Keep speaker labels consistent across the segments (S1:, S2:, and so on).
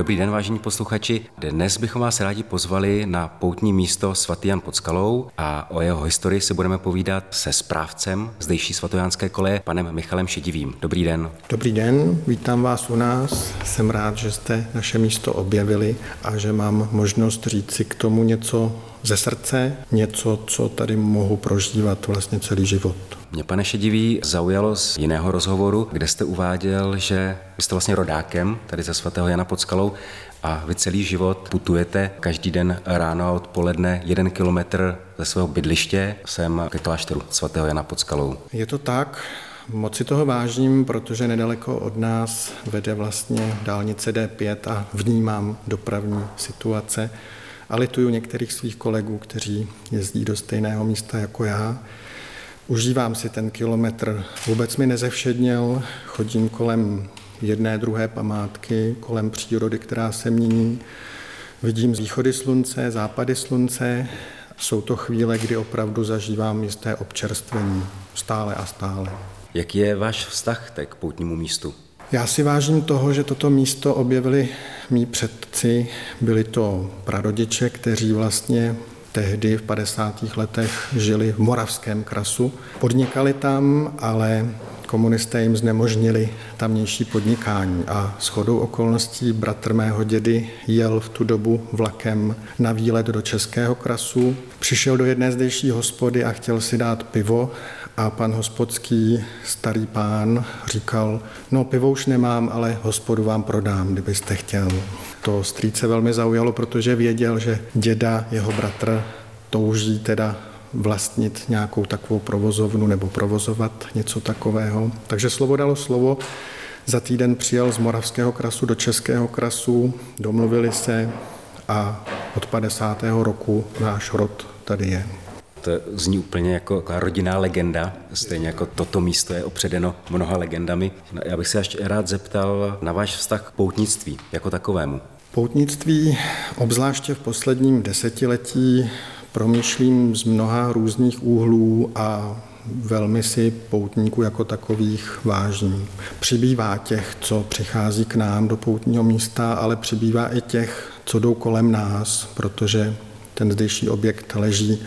S1: Dobrý den, vážení posluchači. Dnes bychom vás rádi pozvali na poutní místo svatý Jan pod skalou a o jeho historii si budeme povídat se správcem zdejší svatojánské koleje, panem Michalem Šedivým. Dobrý den.
S2: Dobrý den, vítám vás u nás. Jsem rád, že jste naše místo objevili a že mám možnost říct si k tomu něco ze srdce, něco, co tady mohu prožívat vlastně celý život.
S1: Mě, pane Šedivý, zaujalo z jiného rozhovoru, kde jste uváděl, že jste vlastně rodákem tady ze svatého Jana pod skalou a vy celý život putujete každý den ráno a odpoledne jeden kilometr ze svého bydliště sem ke klášteru svatého Jana pod skalou.
S2: Je to tak, Moc si toho vážím, protože nedaleko od nás vede vlastně dálnice D5 a vnímám dopravní situace a lituju některých svých kolegů, kteří jezdí do stejného místa jako já. Užívám si ten kilometr, vůbec mi nezevšedněl, chodím kolem jedné, druhé památky, kolem přírody, která se mění. Vidím východy slunce, západy slunce. Jsou to chvíle, kdy opravdu zažívám jisté občerstvení stále a stále.
S1: Jaký je váš vztah k poutnímu místu?
S2: Já si vážím toho, že toto místo objevili mý předci. Byli to prarodiče, kteří vlastně tehdy v 50. letech žili v Moravském krasu. Podnikali tam, ale komunisté jim znemožnili tamnější podnikání a s chodou okolností bratr mého dědy jel v tu dobu vlakem na výlet do Českého krasu. Přišel do jedné zdejší hospody a chtěl si dát pivo a pan hospodský starý pán říkal, no pivo už nemám, ale hospodu vám prodám, kdybyste chtěl. To strýce velmi zaujalo, protože věděl, že děda, jeho bratr, touží teda vlastnit nějakou takovou provozovnu nebo provozovat něco takového. Takže slovo dalo slovo. Za týden přijel z Moravského krasu do Českého krasu, domluvili se a od 50. roku náš rod tady je.
S1: To zní úplně jako rodinná legenda, stejně jako toto místo je opředeno mnoha legendami. Já bych se ještě rád zeptal na váš vztah k poutnictví jako takovému.
S2: Poutnictví, obzvláště v posledním desetiletí, promýšlím z mnoha různých úhlů a velmi si poutníků jako takových vážím. Přibývá těch, co přichází k nám do poutního místa, ale přibývá i těch, co jdou kolem nás, protože ten zdejší objekt leží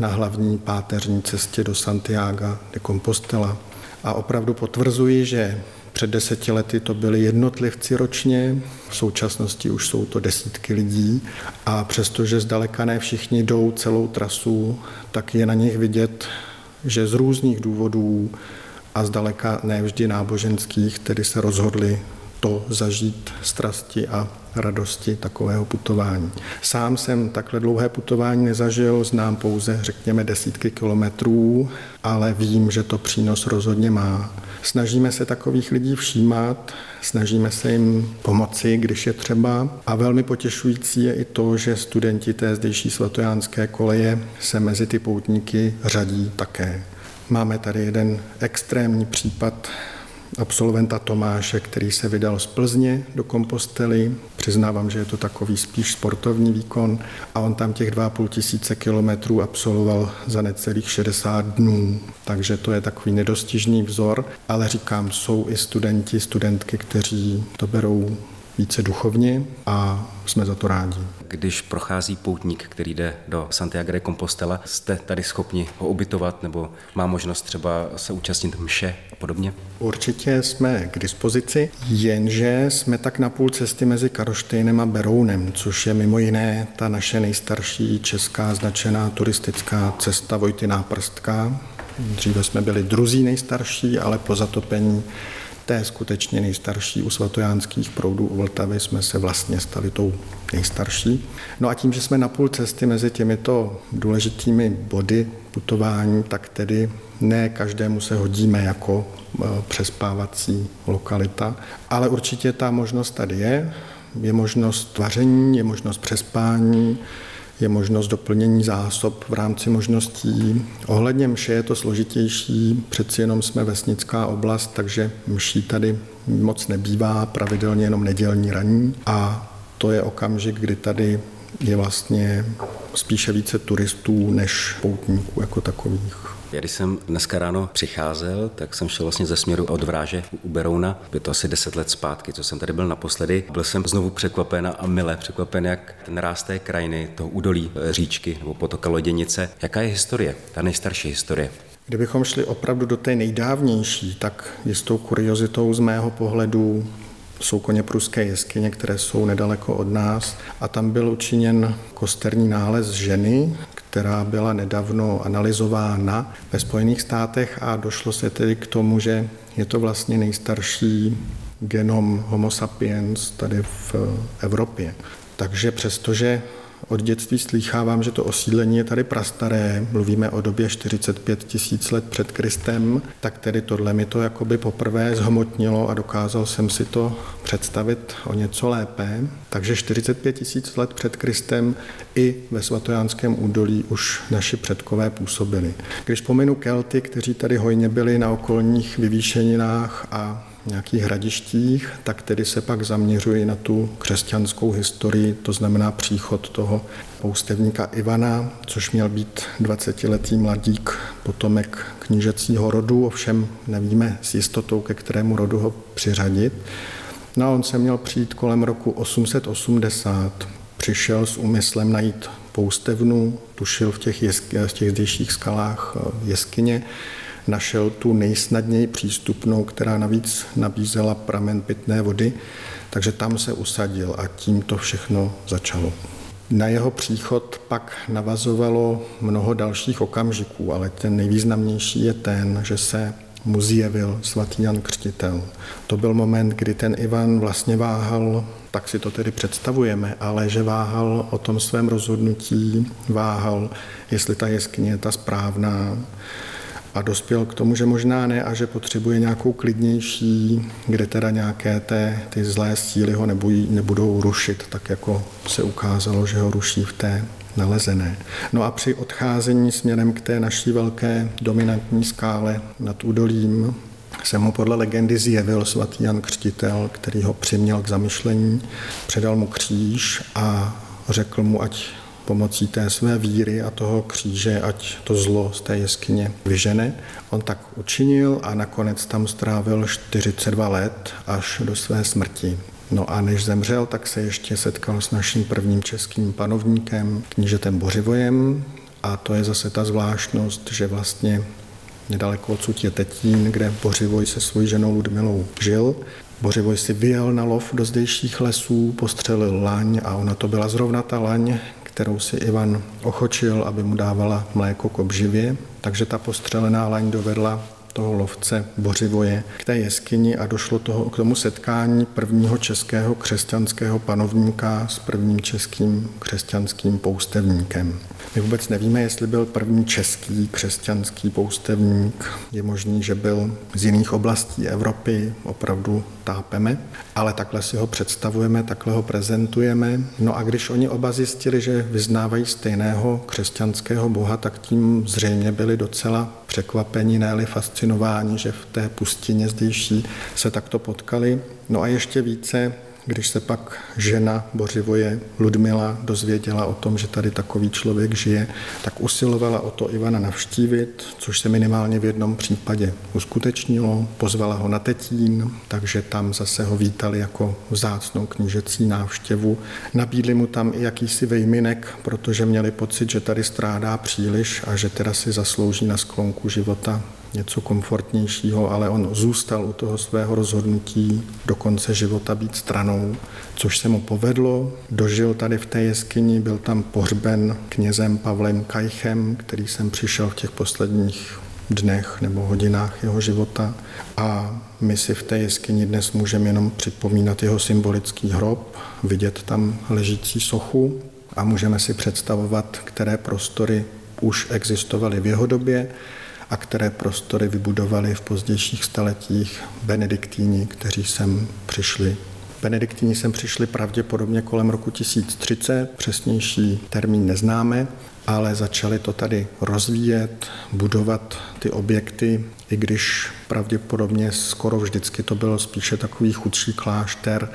S2: na hlavní páteřní cestě do Santiago de Compostela. A opravdu potvrzuji, že před deseti lety to byli jednotlivci ročně, v současnosti už jsou to desítky lidí a přestože zdaleka ne všichni jdou celou trasu, tak je na nich vidět, že z různých důvodů a zdaleka ne vždy náboženských, tedy se rozhodli to zažít strasti a radosti takového putování. Sám jsem takhle dlouhé putování nezažil, znám pouze, řekněme, desítky kilometrů, ale vím, že to přínos rozhodně má. Snažíme se takových lidí všímat, snažíme se jim pomoci, když je třeba. A velmi potěšující je i to, že studenti té zdejší svatojánské koleje se mezi ty poutníky řadí také. Máme tady jeden extrémní případ absolventa Tomáše, který se vydal z Plzně do Kompostely. Přiznávám, že je to takový spíš sportovní výkon a on tam těch 2,5 tisíce kilometrů absolvoval za necelých 60 dnů. Takže to je takový nedostižný vzor, ale říkám, jsou i studenti, studentky, kteří to berou více duchovně a jsme za to rádi.
S1: Když prochází poutník, který jde do Santiago de Compostela, jste tady schopni ho ubytovat nebo má možnost třeba se účastnit mše a podobně?
S2: Určitě jsme k dispozici, jenže jsme tak na půl cesty mezi Karoštejnem a Berounem, což je mimo jiné ta naše nejstarší česká značená turistická cesta Vojtyná prstka. Dříve jsme byli druzí nejstarší, ale po zatopení té skutečně nejstarší u svatojánských proudů u Vltavy jsme se vlastně stali tou nejstarší. No a tím, že jsme na půl cesty mezi těmito důležitými body putování, tak tedy ne každému se hodíme jako e, přespávací lokalita, ale určitě ta možnost tady je. Je možnost tvaření, je možnost přespání, je možnost doplnění zásob v rámci možností. Ohledně mše je to složitější, přeci jenom jsme vesnická oblast, takže mší tady moc nebývá, pravidelně jenom nedělní raní a to je okamžik, kdy tady je vlastně spíše více turistů než poutníků jako takových.
S1: Já když jsem dneska ráno přicházel, tak jsem šel vlastně ze směru od Vráže u Berouna. Je to asi 10 let zpátky, co jsem tady byl naposledy. Byl jsem znovu překvapen a mile překvapen, jak ten ráz té krajiny, toho údolí eh, říčky nebo potoka Loděnice. Jaká je historie, ta nejstarší historie?
S2: Kdybychom šli opravdu do té nejdávnější, tak jistou kuriozitou z mého pohledu jsou koně pruské jeskyně, které jsou nedaleko od nás a tam byl učiněn kosterní nález ženy, která byla nedávno analyzována ve Spojených státech a došlo se tedy k tomu, že je to vlastně nejstarší genom Homo sapiens tady v Evropě. Takže přestože od dětství slýchávám, že to osídlení je tady prastaré, mluvíme o době 45 tisíc let před Kristem, tak tedy tohle mi to jakoby poprvé zhmotnilo a dokázal jsem si to představit o něco lépe. Takže 45 tisíc let před Kristem i ve svatojánském údolí už naši předkové působili. Když pominu Kelty, kteří tady hojně byli na okolních vyvýšeninách a nějakých hradištích, tak tedy se pak zaměřuji na tu křesťanskou historii, to znamená příchod toho poustevníka Ivana, což měl být 20-letý mladík, potomek knížecího rodu, ovšem nevíme s jistotou, ke kterému rodu ho přiřadit. No a on se měl přijít kolem roku 880. Přišel s úmyslem najít poustevnu, tušil v těch, jesk- v těch zdejších skalách eh, jeskyně, našel tu nejsnadněji přístupnou, která navíc nabízela pramen pitné vody, takže tam se usadil a tím to všechno začalo. Na jeho příchod pak navazovalo mnoho dalších okamžiků, ale ten nejvýznamnější je ten, že se mu zjevil svatý Jan Křtitel. To byl moment, kdy ten Ivan vlastně váhal, tak si to tedy představujeme, ale že váhal o tom svém rozhodnutí, váhal, jestli ta jeskyně je ta správná, a dospěl k tomu, že možná ne a že potřebuje nějakou klidnější, kde teda nějaké té, ty zlé síly ho nebují, nebudou rušit, tak jako se ukázalo, že ho ruší v té nalezené. No a při odcházení směrem k té naší velké dominantní skále nad údolím se mu podle legendy zjevil svatý Jan Křtitel, který ho přiměl k zamyšlení, předal mu kříž a řekl mu, ať pomocí té své víry a toho kříže, ať to zlo z té jeskyně vyžene. On tak učinil a nakonec tam strávil 42 let až do své smrti. No a než zemřel, tak se ještě setkal s naším prvním českým panovníkem, knížetem Bořivojem, a to je zase ta zvláštnost, že vlastně nedaleko odsud je Tetín, kde Bořivoj se svojí ženou Ludmilou žil. Bořivoj si vyjel na lov do zdejších lesů, postřelil laň a ona to byla zrovna ta laň, kterou si Ivan ochočil, aby mu dávala mléko k obživě, takže ta postřelená laň dovedla toho lovce Bořivoje k té jeskyni a došlo toho, k tomu setkání prvního českého křesťanského panovníka s prvním českým křesťanským poustevníkem. My vůbec nevíme, jestli byl první český křesťanský poustevník. Je možný, že byl z jiných oblastí Evropy, opravdu tápeme, ale takhle si ho představujeme, takhle ho prezentujeme. No a když oni oba zjistili, že vyznávají stejného křesťanského boha, tak tím zřejmě byli docela překvapení, ne fascinováni, že v té pustině zdejší se takto potkali. No a ještě více když se pak žena Bořivoje Ludmila dozvěděla o tom, že tady takový člověk žije, tak usilovala o to Ivana navštívit, což se minimálně v jednom případě uskutečnilo. Pozvala ho na Tetín, takže tam zase ho vítali jako vzácnou knížecí návštěvu. Nabídli mu tam i jakýsi vejminek, protože měli pocit, že tady strádá příliš a že teda si zaslouží na sklonku života něco komfortnějšího, ale on zůstal u toho svého rozhodnutí do konce života být stranou, což se mu povedlo. Dožil tady v té jeskyni, byl tam pohřben knězem Pavlem Kajchem, který jsem přišel v těch posledních dnech nebo hodinách jeho života a my si v té jeskyni dnes můžeme jenom připomínat jeho symbolický hrob, vidět tam ležící sochu a můžeme si představovat, které prostory už existovaly v jeho době a které prostory vybudovali v pozdějších staletích benediktíni, kteří sem přišli Benediktíni sem přišli pravděpodobně kolem roku 1030, přesnější termín neznáme, ale začali to tady rozvíjet, budovat ty objekty, i když pravděpodobně skoro vždycky to byl spíše takový chudší klášter,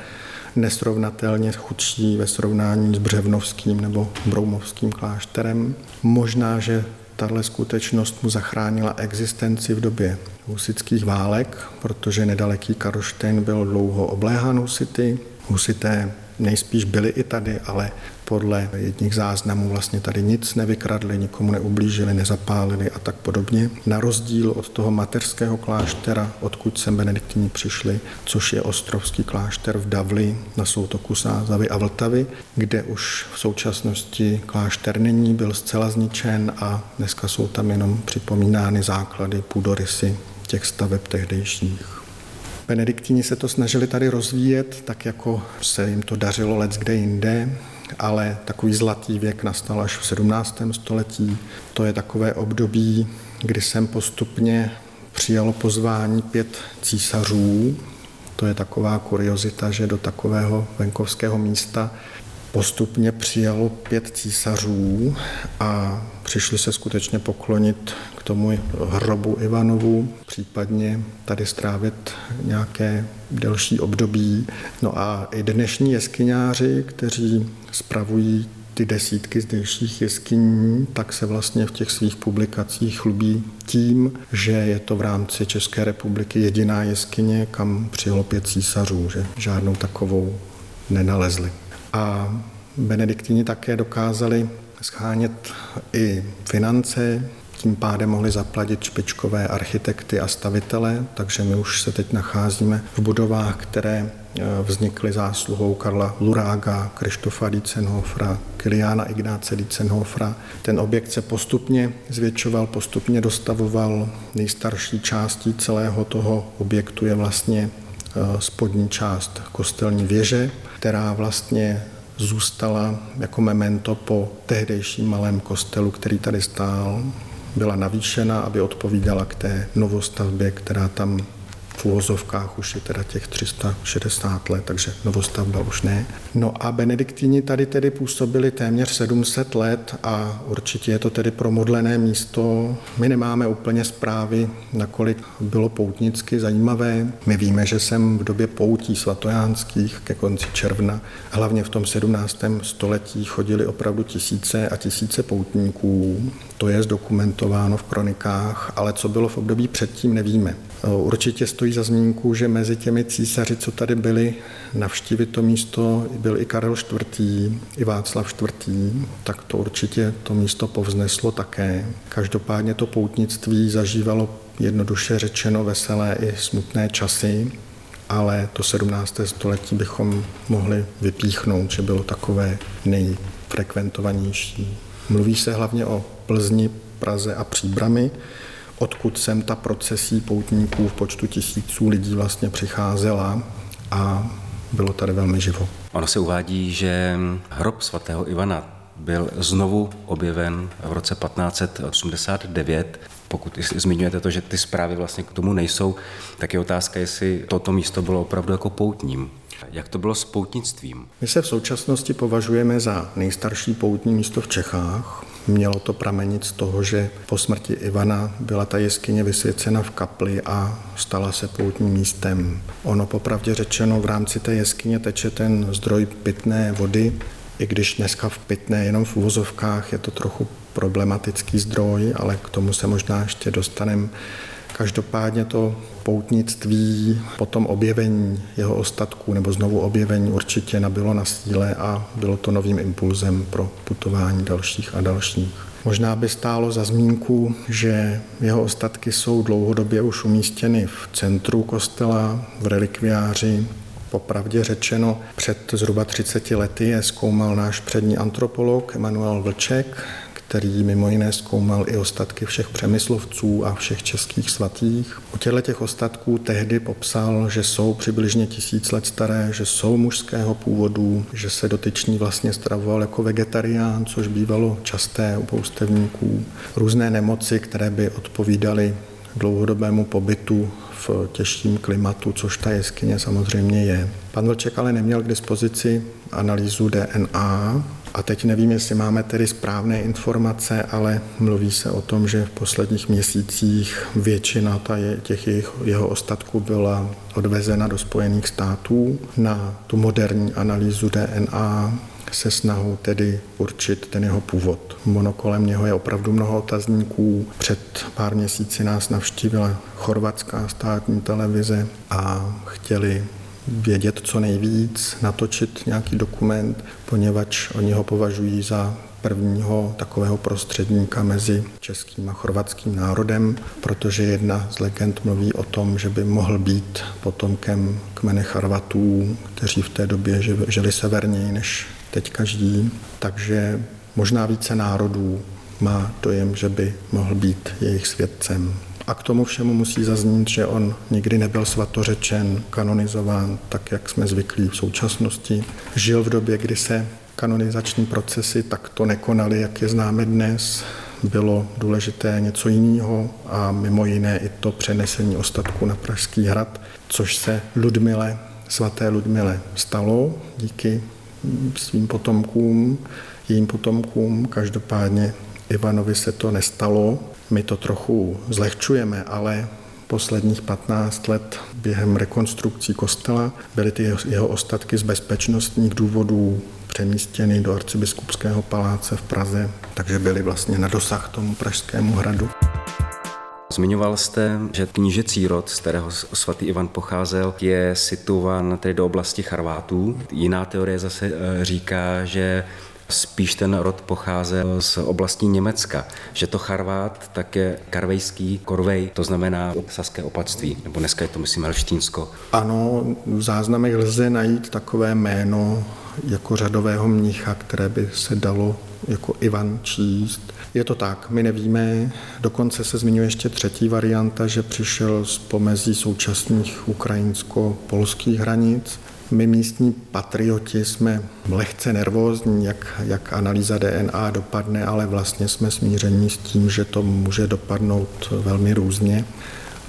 S2: nesrovnatelně chudší ve srovnání s Břevnovským nebo Broumovským klášterem. Možná, že tahle skutečnost mu zachránila existenci v době husických válek, protože nedaleký Karlštejn byl dlouho obléhán husity. Husité nejspíš byli i tady, ale podle jedních záznamů vlastně tady nic nevykradli, nikomu neublížili, nezapálili a tak podobně. Na rozdíl od toho mateřského kláštera, odkud sem benediktíni přišli, což je ostrovský klášter v Davli na soutoku Sázavy a Vltavy, kde už v současnosti klášter není, byl zcela zničen a dneska jsou tam jenom připomínány základy, půdorysy těch staveb tehdejších. Benediktíni se to snažili tady rozvíjet, tak jako se jim to dařilo let kde jinde, ale takový zlatý věk nastal až v 17. století. To je takové období, kdy jsem postupně přijalo pozvání pět císařů. To je taková kuriozita, že do takového venkovského místa postupně přijalo pět císařů a přišli se skutečně poklonit tomu hrobu Ivanovu, případně tady strávit nějaké delší období. No a i dnešní jeskyňáři, kteří spravují ty desítky zdejších jeskyní, tak se vlastně v těch svých publikacích chlubí tím, že je to v rámci České republiky jediná jeskyně, kam přijelo pět císařů, že žádnou takovou nenalezli. A benediktini také dokázali schánět i finance, tím pádem mohli zaplatit špičkové architekty a stavitele, takže my už se teď nacházíme v budovách, které e, vznikly zásluhou Karla Lurága, Krištofa Dietzenhofra, Kiliána Ignáce Dietzenhofra. Ten objekt se postupně zvětšoval, postupně dostavoval. Nejstarší částí celého toho objektu je vlastně e, spodní část kostelní věže, která vlastně zůstala jako memento po tehdejším malém kostelu, který tady stál. Byla navýšena, aby odpovídala k té novostavbě, která tam v úvozovkách už je teda těch 360 let, takže novostavba už ne. No a benediktini tady tedy působili téměř 700 let a určitě je to tedy promodlené místo. My nemáme úplně zprávy, nakolik bylo poutnicky zajímavé. My víme, že sem v době poutí svatojánských ke konci června, hlavně v tom 17. století chodili opravdu tisíce a tisíce poutníků. To je zdokumentováno v kronikách, ale co bylo v období předtím, nevíme. Určitě stojí za zmínku, že mezi těmi císaři, co tady byli navštívit to místo, byl i Karel IV., i Václav IV., tak to určitě to místo povzneslo také. Každopádně to poutnictví zažívalo jednoduše řečeno veselé i smutné časy, ale to 17. století bychom mohli vypíchnout, že bylo takové nejfrekventovanější. Mluví se hlavně o Plzni, Praze a Příbrami, odkud sem ta procesí poutníků v počtu tisíců lidí vlastně přicházela a bylo tady velmi živo.
S1: Ono se uvádí, že hrob svatého Ivana byl znovu objeven v roce 1589. Pokud zmiňujete to, že ty zprávy vlastně k tomu nejsou, tak je otázka, jestli toto místo bylo opravdu jako poutním. Jak to bylo s poutnictvím?
S2: My se v současnosti považujeme za nejstarší poutní místo v Čechách. Mělo to pramenit z toho, že po smrti Ivana byla ta jeskyně vysvěcena v kapli a stala se poutním místem. Ono popravdě řečeno v rámci té jeskyně teče ten zdroj pitné vody, i když dneska v pitné jenom v uvozovkách je to trochu problematický zdroj, ale k tomu se možná ještě dostaneme. Každopádně to poutnictví po tom objevení jeho ostatků nebo znovu objevení určitě nabilo na síle a bylo to novým impulzem pro putování dalších a dalších. Možná by stálo za zmínku, že jeho ostatky jsou dlouhodobě už umístěny v centru kostela, v relikviáři. Popravdě řečeno, před zhruba 30 lety je zkoumal náš přední antropolog Emanuel Vlček, který mimo jiné zkoumal i ostatky všech přemyslovců a všech českých svatých. U těchto těch ostatků tehdy popsal, že jsou přibližně tisíc let staré, že jsou mužského původu, že se dotyčný vlastně stravoval jako vegetarián, což bývalo časté u poustevníků. Různé nemoci, které by odpovídaly dlouhodobému pobytu v těžším klimatu, což ta jeskyně samozřejmě je. Pan Vlček ale neměl k dispozici analýzu DNA, A teď nevím, jestli máme tedy správné informace, ale mluví se o tom, že v posledních měsících většina těch jeho ostatků byla odvezena do Spojených států na tu moderní analýzu DNA se snahou tedy určit ten jeho původ. Monokolem něho je opravdu mnoho otazníků. Před pár měsíci nás navštívila chorvatská státní televize a chtěli vědět co nejvíc, natočit nějaký dokument, poněvadž oni ho považují za prvního takového prostředníka mezi českým a chorvatským národem, protože jedna z legend mluví o tom, že by mohl být potomkem kmene Charvatů, kteří v té době žili severněji než teď každý, takže možná více národů má dojem, že by mohl být jejich svědcem. A k tomu všemu musí zaznít, že on nikdy nebyl svatořečen, kanonizován, tak jak jsme zvyklí v současnosti. Žil v době, kdy se kanonizační procesy takto nekonaly, jak je známe dnes. Bylo důležité něco jiného a mimo jiné i to přenesení ostatku na Pražský hrad, což se Ludmile, svaté Ludmile stalo díky svým potomkům, jejím potomkům. Každopádně Ivanovi se to nestalo. My to trochu zlehčujeme, ale posledních 15 let během rekonstrukcí kostela byly ty jeho ostatky z bezpečnostních důvodů přemístěny do arcibiskupského paláce v Praze, takže byly vlastně na dosah tomu pražskému hradu.
S1: Zmiňoval jste, že knížecí rod, z kterého svatý Ivan pocházel, je situován tedy do oblasti Charvátů. Jiná teorie zase eh, říká, že Spíš ten rod pocházel z oblasti Německa, že to Charvát tak je karvejský korvej, to znamená saské opatství, nebo dneska je to myslím Elštínsko.
S2: Ano, v záznamech lze najít takové jméno jako řadového mnicha, které by se dalo jako Ivan číst. Je to tak, my nevíme. Dokonce se zmiňuje ještě třetí varianta, že přišel z pomezí současných ukrajinsko-polských hranic. My místní patrioti jsme lehce nervózní, jak, jak analýza DNA dopadne, ale vlastně jsme smíření s tím, že to může dopadnout velmi různě.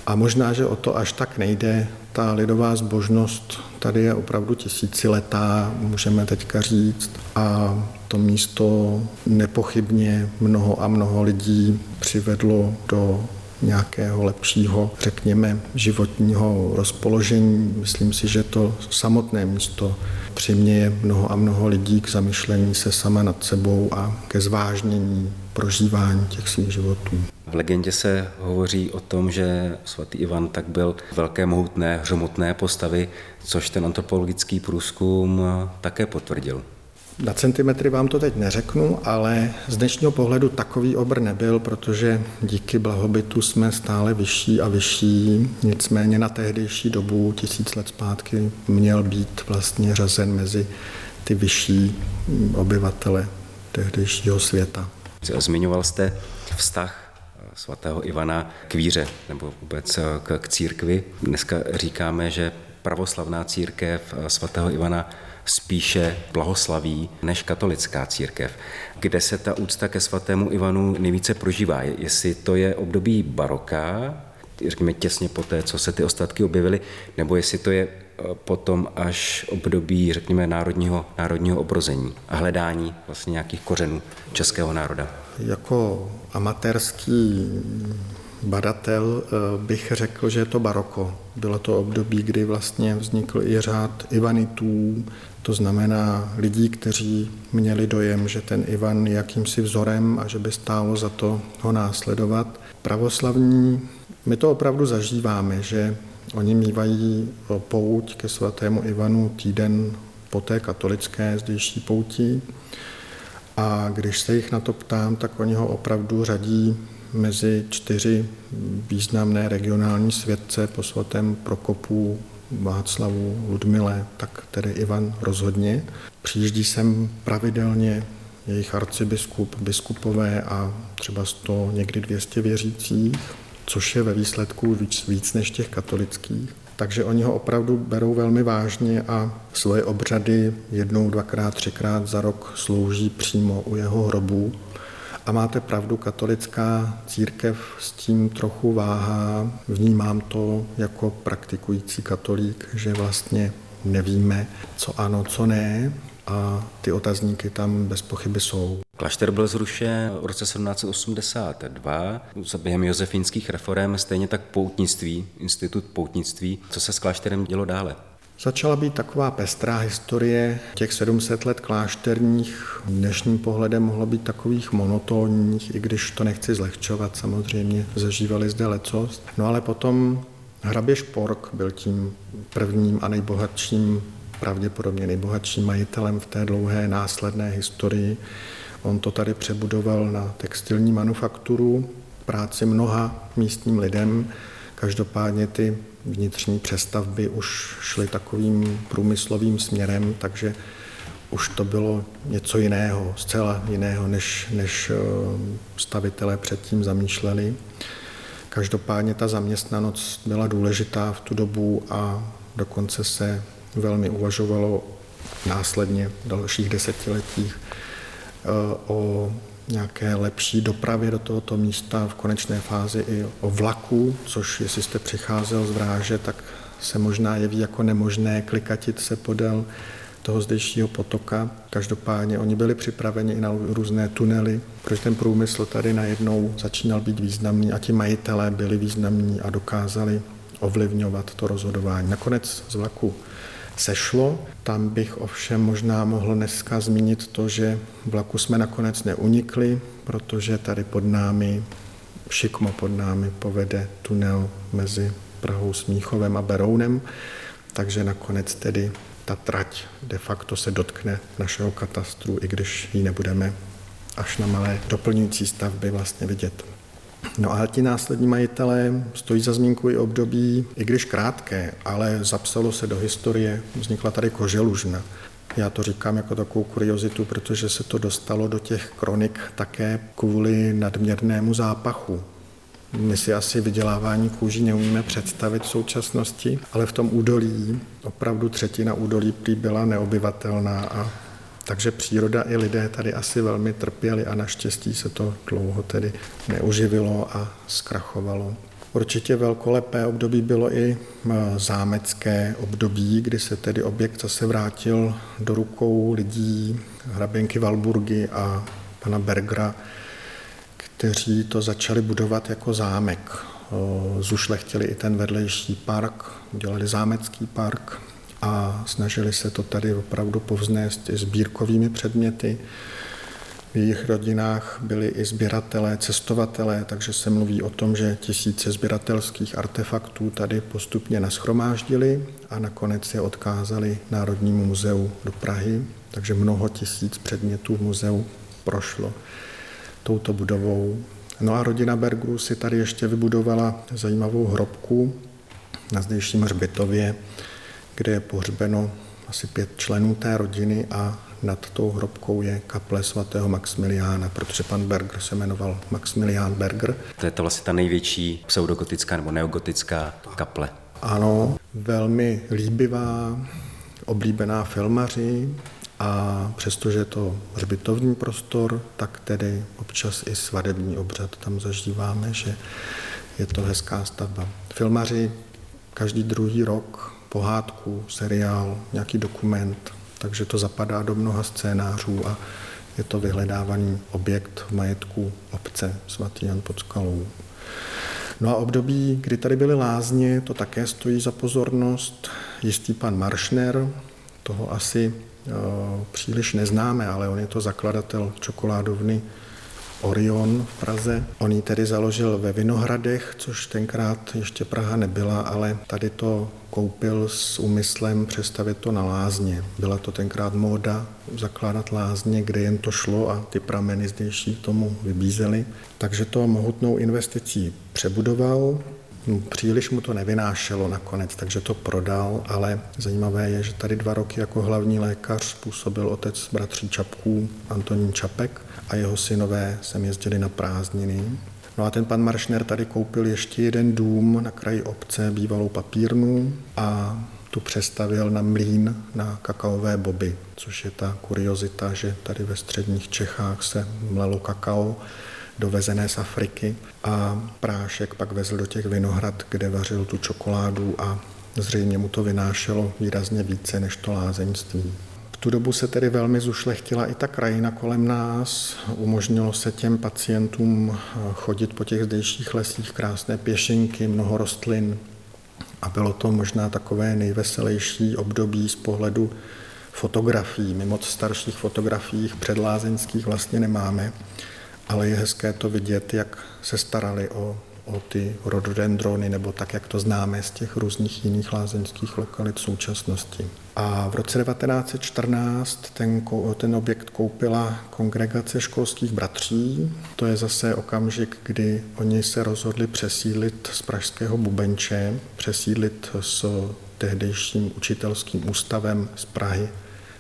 S2: A možná, že o to až tak nejde. Ta lidová zbožnost tady je opravdu tisíciletá, můžeme teďka říct. A to místo nepochybně mnoho a mnoho lidí přivedlo do nějakého lepšího, řekněme, životního rozpoložení. Myslím si, že to samotné místo přiměje mnoho a mnoho lidí k zamyšlení se sama nad sebou a ke zvážnění prožívání těch svých životů.
S1: V legendě se hovoří o tom, že svatý Ivan tak byl velké, mohutné, hřomotné postavy, což ten antropologický průzkum také potvrdil.
S2: Na centimetry vám to teď neřeknu, ale z dnešního pohledu takový obr nebyl, protože díky blahobytu jsme stále vyšší a vyšší. Nicméně na tehdejší dobu, tisíc let zpátky, měl být vlastně řazen mezi ty vyšší obyvatele tehdejšího světa.
S1: Zmiňoval jste vztah svatého Ivana k víře nebo vůbec k, k církvi. Dneska říkáme, že pravoslavná církev svatého Ivana spíše blahoslaví než katolická církev. Kde se ta úcta ke svatému Ivanu nejvíce prožívá? Jestli to je období baroka, řekněme těsně po té, co se ty ostatky objevily, nebo jestli to je eh, potom až období, řekněme, národního, národního obrození a hledání vlastně nějakých kořenů českého národa.
S2: Jako amatérský badatel eh, bych řekl, že je to baroko. Bylo to období, kdy vlastně vznikl i řád Ivanitů, to znamená lidí, kteří měli dojem, že ten Ivan je jakýmsi vzorem a že by stálo za to ho následovat. Pravoslavní, my to opravdu zažíváme, že oni mývají pouť ke svatému Ivanu týden po té katolické zdejší pouti. A když se jich na to ptám, tak oni ho opravdu řadí mezi čtyři významné regionální světce po svatém Prokopu, Václavu, Ludmile, tak tedy Ivan rozhodně. Přijíždí sem pravidelně jejich arcibiskup, biskupové a třeba 100, někdy 200 věřících, což je ve výsledku víc, víc než těch katolických. Takže oni ho opravdu berou velmi vážně a svoje obřady jednou, dvakrát, třikrát za rok slouží přímo u jeho hrobu a máte pravdu, katolická církev s tím trochu váhá. Vnímám to jako praktikující katolík, že vlastně nevíme, co ano, co ne. a ty otazníky tam bez pochyby jsou.
S1: Klášter byl zrušen v roce 1782 během josefínských reform, stejně tak poutnictví, institut poutnictví. Co se s klášterem dělo dále?
S2: Začala být taková pestrá historie těch 700 let klášterních. Dnešním pohledem mohlo být takových monotónních, i když to nechci zlehčovat, samozřejmě zažívali zde lecos. No ale potom hrabě Špork byl tím prvním a nejbohatším, pravděpodobně nejbohatším majitelem v té dlouhé následné historii. On to tady přebudoval na textilní manufakturu, práci mnoha místním lidem. Každopádně ty vnitřní přestavby už šly takovým průmyslovým směrem, takže už to bylo něco jiného, zcela jiného, než, než eh, stavitelé předtím zamýšleli. Každopádně ta zaměstnanost byla důležitá v tu dobu a dokonce se velmi uvažovalo následně v dalších desetiletích eh, o nějaké lepší dopravě do tohoto místa, v konečné fázi i o vlaku, což jestli jste přicházel z Vráže, tak se možná jeví jako nemožné klikatit se podél toho zdejšího potoka. Každopádně oni byli připraveni i na různé tunely, protože ten průmysl tady najednou začínal být významný a ti majitelé byli významní a dokázali ovlivňovat to rozhodování. Nakonec z vlaku sešlo. Tam bych ovšem možná mohl dneska zmínit to, že vlaku jsme nakonec neunikli, protože tady pod námi, šikmo pod námi, povede tunel mezi Prahou, Smíchovem a Berounem, takže nakonec tedy ta trať de facto se dotkne našeho katastru, i když ji nebudeme až na malé doplňující stavby vlastně vidět. No a ti následní majitelé stojí za zmínku i období, i když krátké, ale zapsalo se do historie, vznikla tady koželužna. Já to říkám jako takovou kuriozitu, protože se to dostalo do těch kronik také kvůli nadměrnému zápachu. My si asi vydělávání kůží neumíme představit v současnosti, ale v tom údolí, opravdu třetina údolí prý byla neobyvatelná a takže příroda i lidé tady asi velmi trpěli a naštěstí se to dlouho tedy neuživilo a zkrachovalo. Určitě velkolepé období bylo i zámecké období, kdy se tedy objekt zase vrátil do rukou lidí, hraběnky Valburgy a pana Bergera, kteří to začali budovat jako zámek. Zušlechtili i ten vedlejší park, udělali zámecký park, a snažili se to tady opravdu povznést i sbírkovými předměty. V jejich rodinách byli i sběratelé, cestovatelé, takže se mluví o tom, že tisíce sběratelských artefaktů tady postupně naschromáždili a nakonec je odkázali Národnímu muzeu do Prahy, takže mnoho tisíc předmětů v muzeu prošlo touto budovou. No a rodina Bergů si tady ještě vybudovala zajímavou hrobku na zdejším hřbitově, kde je pohřbeno asi pět členů té rodiny a nad tou hrobkou je kaple svatého Maximiliána, protože pan Berger se jmenoval Maximilián Berger.
S1: To je to vlastně ta největší pseudogotická nebo neogotická kaple.
S2: Ano, velmi líbivá, oblíbená filmaři a přestože je to hřbitovní prostor, tak tedy občas i svadební obřad tam zažíváme, že je to hezká stavba. Filmaři každý druhý rok pohádku, seriál, nějaký dokument, takže to zapadá do mnoha scénářů a je to vyhledávaný objekt v majetku obce svatý Jan pod skalou. No a období, kdy tady byly lázně, to také stojí za pozornost. Jistý pan Maršner, toho asi o, příliš neznáme, ale on je to zakladatel čokoládovny Orion v Praze. On ji tedy založil ve Vinohradech, což tenkrát ještě Praha nebyla, ale tady to koupil s úmyslem přestavit to na lázně. Byla to tenkrát móda zakládat lázně, kde jen to šlo a ty prameny zdejší tomu vybízely. Takže to mohutnou investicí přebudoval, Příliš mu to nevynášelo nakonec, takže to prodal, ale zajímavé je, že tady dva roky jako hlavní lékař způsobil otec bratří Čapků, Antonín Čapek, a jeho synové sem jezdili na prázdniny. No a ten pan Maršner tady koupil ještě jeden dům na kraji obce, bývalou papírnu a tu přestavil na mlín na kakaové boby, což je ta kuriozita, že tady ve středních Čechách se mlelo kakao dovezené z Afriky a prášek pak vezl do těch vinohrad, kde vařil tu čokoládu a zřejmě mu to vynášelo výrazně více než to lázeňství. V tu dobu se tedy velmi zušlechtila i ta krajina kolem nás. Umožnilo se těm pacientům chodit po těch zdejších lesích, krásné pěšinky, mnoho rostlin. A bylo to možná takové nejveselější období z pohledu fotografií. My moc starších fotografií předlázeňských vlastně nemáme, ale je hezké to vidět, jak se starali o o ty rododendrony, nebo tak, jak to známe z těch různých jiných lázeňských lokalit současnosti. A v roce 1914 ten, ten objekt koupila kongregace školských bratří. To je zase okamžik, kdy oni se rozhodli přesídlit z Pražského Bubenče, přesídlit s tehdejším učitelským ústavem z Prahy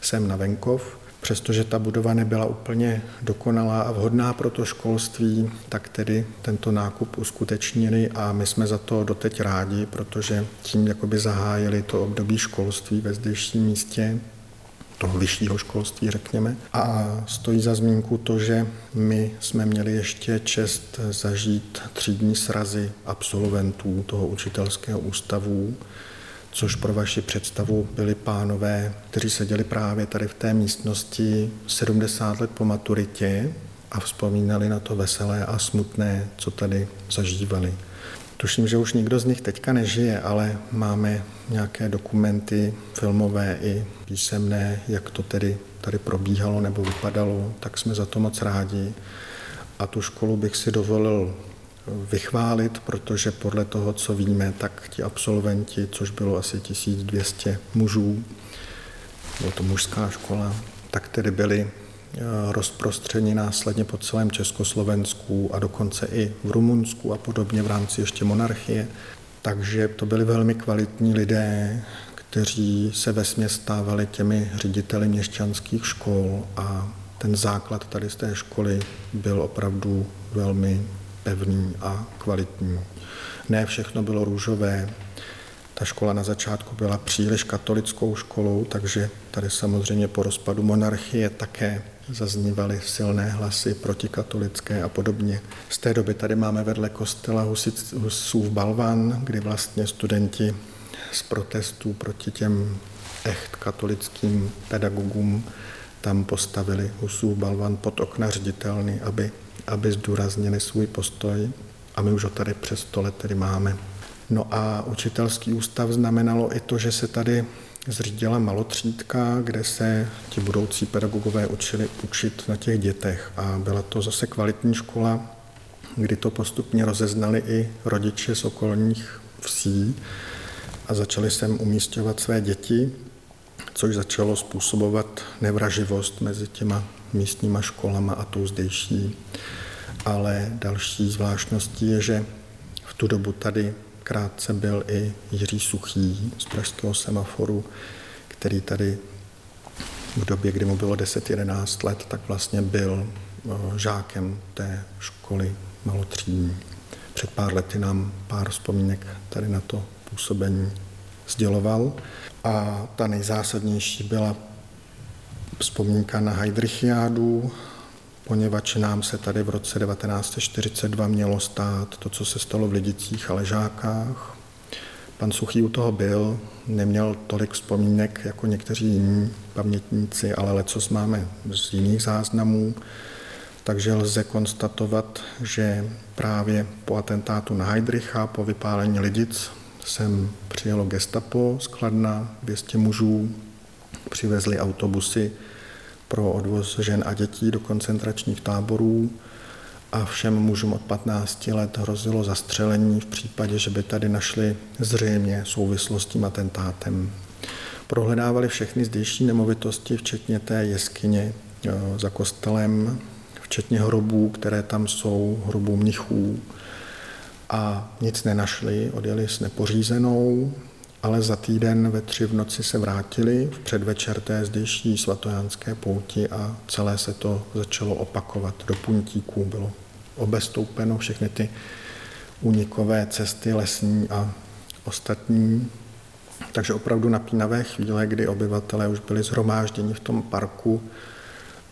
S2: sem na venkov Přestože ta budova nebyla úplně dokonalá a vhodná pro to školství, tak tedy tento nákup uskutečnili a my jsme za to doteď rádi, protože tím jakoby zahájili to období školství ve zdejším místě, toho vyššího školství, řekněme. A stojí za zmínku to, že my jsme měli ještě čest zažít třídní srazy absolventů toho učitelského ústavu, což pro vaši představu byli pánové, kteří seděli právě tady v té místnosti 70 let po maturitě a vzpomínali na to veselé a smutné, co tady zažívali. Tuším, že už nikdo z nich teďka nežije, ale máme nějaké dokumenty filmové i písemné, jak to tedy tady probíhalo nebo vypadalo, tak jsme za to moc rádi. A tu školu bych si dovolil vychválit, protože podle toho, co víme, tak ti absolventi, což bylo asi 1200 mužů, byla to mužská škola, tak tedy byli eh, rozprostřeni následně po celém Československu a dokonce i v Rumunsku a podobně v rámci ještě monarchie. Takže to byli velmi kvalitní lidé, kteří se ve stávali těmi řediteli měšťanských škol a ten základ tady z té školy byl opravdu velmi pevný a kvalitní. Ne všechno bylo růžové. Ta škola na začátku byla příliš katolickou školou, takže tady samozřejmě po rozpadu monarchie také zaznívaly silné hlasy protikatolické a podobně. Z té doby tady máme vedle kostela Husův Balvan, kdy vlastně studenti z protestů proti těm echt katolickým pedagogům tam postavili Husův Balvan pod okna ředitelny, aby aby zdůraznili svůj postoj a my už ho tady přes 100 let tedy máme. No a učitelský ústav znamenalo i to, že se tady zřídila malotřídka, kde se ti budoucí pedagogové učili učit na těch dětech a byla to zase kvalitní škola, kdy to postupně rozeznali i rodiče z okolních vsí a začali sem umístěvat své děti, což začalo způsobovat nevraživost mezi těma místníma školama a tou zdejší. Ale další zvláštností je, že v tu dobu tady krátce byl i Jiří Suchý z pražského semaforu, který tady v době, kdy mu bylo 10-11 let, tak vlastně byl eh, žákem té školy malotřídní. Před pár lety nám pár vzpomínek tady na to působení sděloval. A ta nejzásadnější byla vzpomínka na Heidrichiádu, poněvadž nám se tady v roce 1942 mělo stát to, co se stalo v Lidicích a Ležákách. Pan Suchý u toho byl, neměl tolik vzpomínek jako někteří jiní pamětníci, ale lecos máme z jiných záznamů, takže lze konstatovat, že právě po atentátu na Heidricha, po vypálení Lidic, sem přijelo gestapo z Kladna, 200 mužů, přivezli autobusy pro odvoz žen a dětí do koncentračních táborů a všem mužům od 15 let hrozilo zastřelení v případě, že by tady našli zřejmě souvislost s tím atentátem. Prohledávali všechny zdejší nemovitosti, včetně té jeskyně eh, za kostelem, včetně hrobů, které tam jsou, hrobů mnichů. A nic nenašli, odjeli s nepořízenou, ale za týden ve tři v noci se vrátili v předvečer té zdejší svatojánské pouti a celé se to začalo opakovat. Do puntíků bylo obestoupeno všechny ty únikové cesty lesní a ostatní. Takže opravdu napínavé chvíle, kdy obyvatelé už byli zhromážděni v tom parku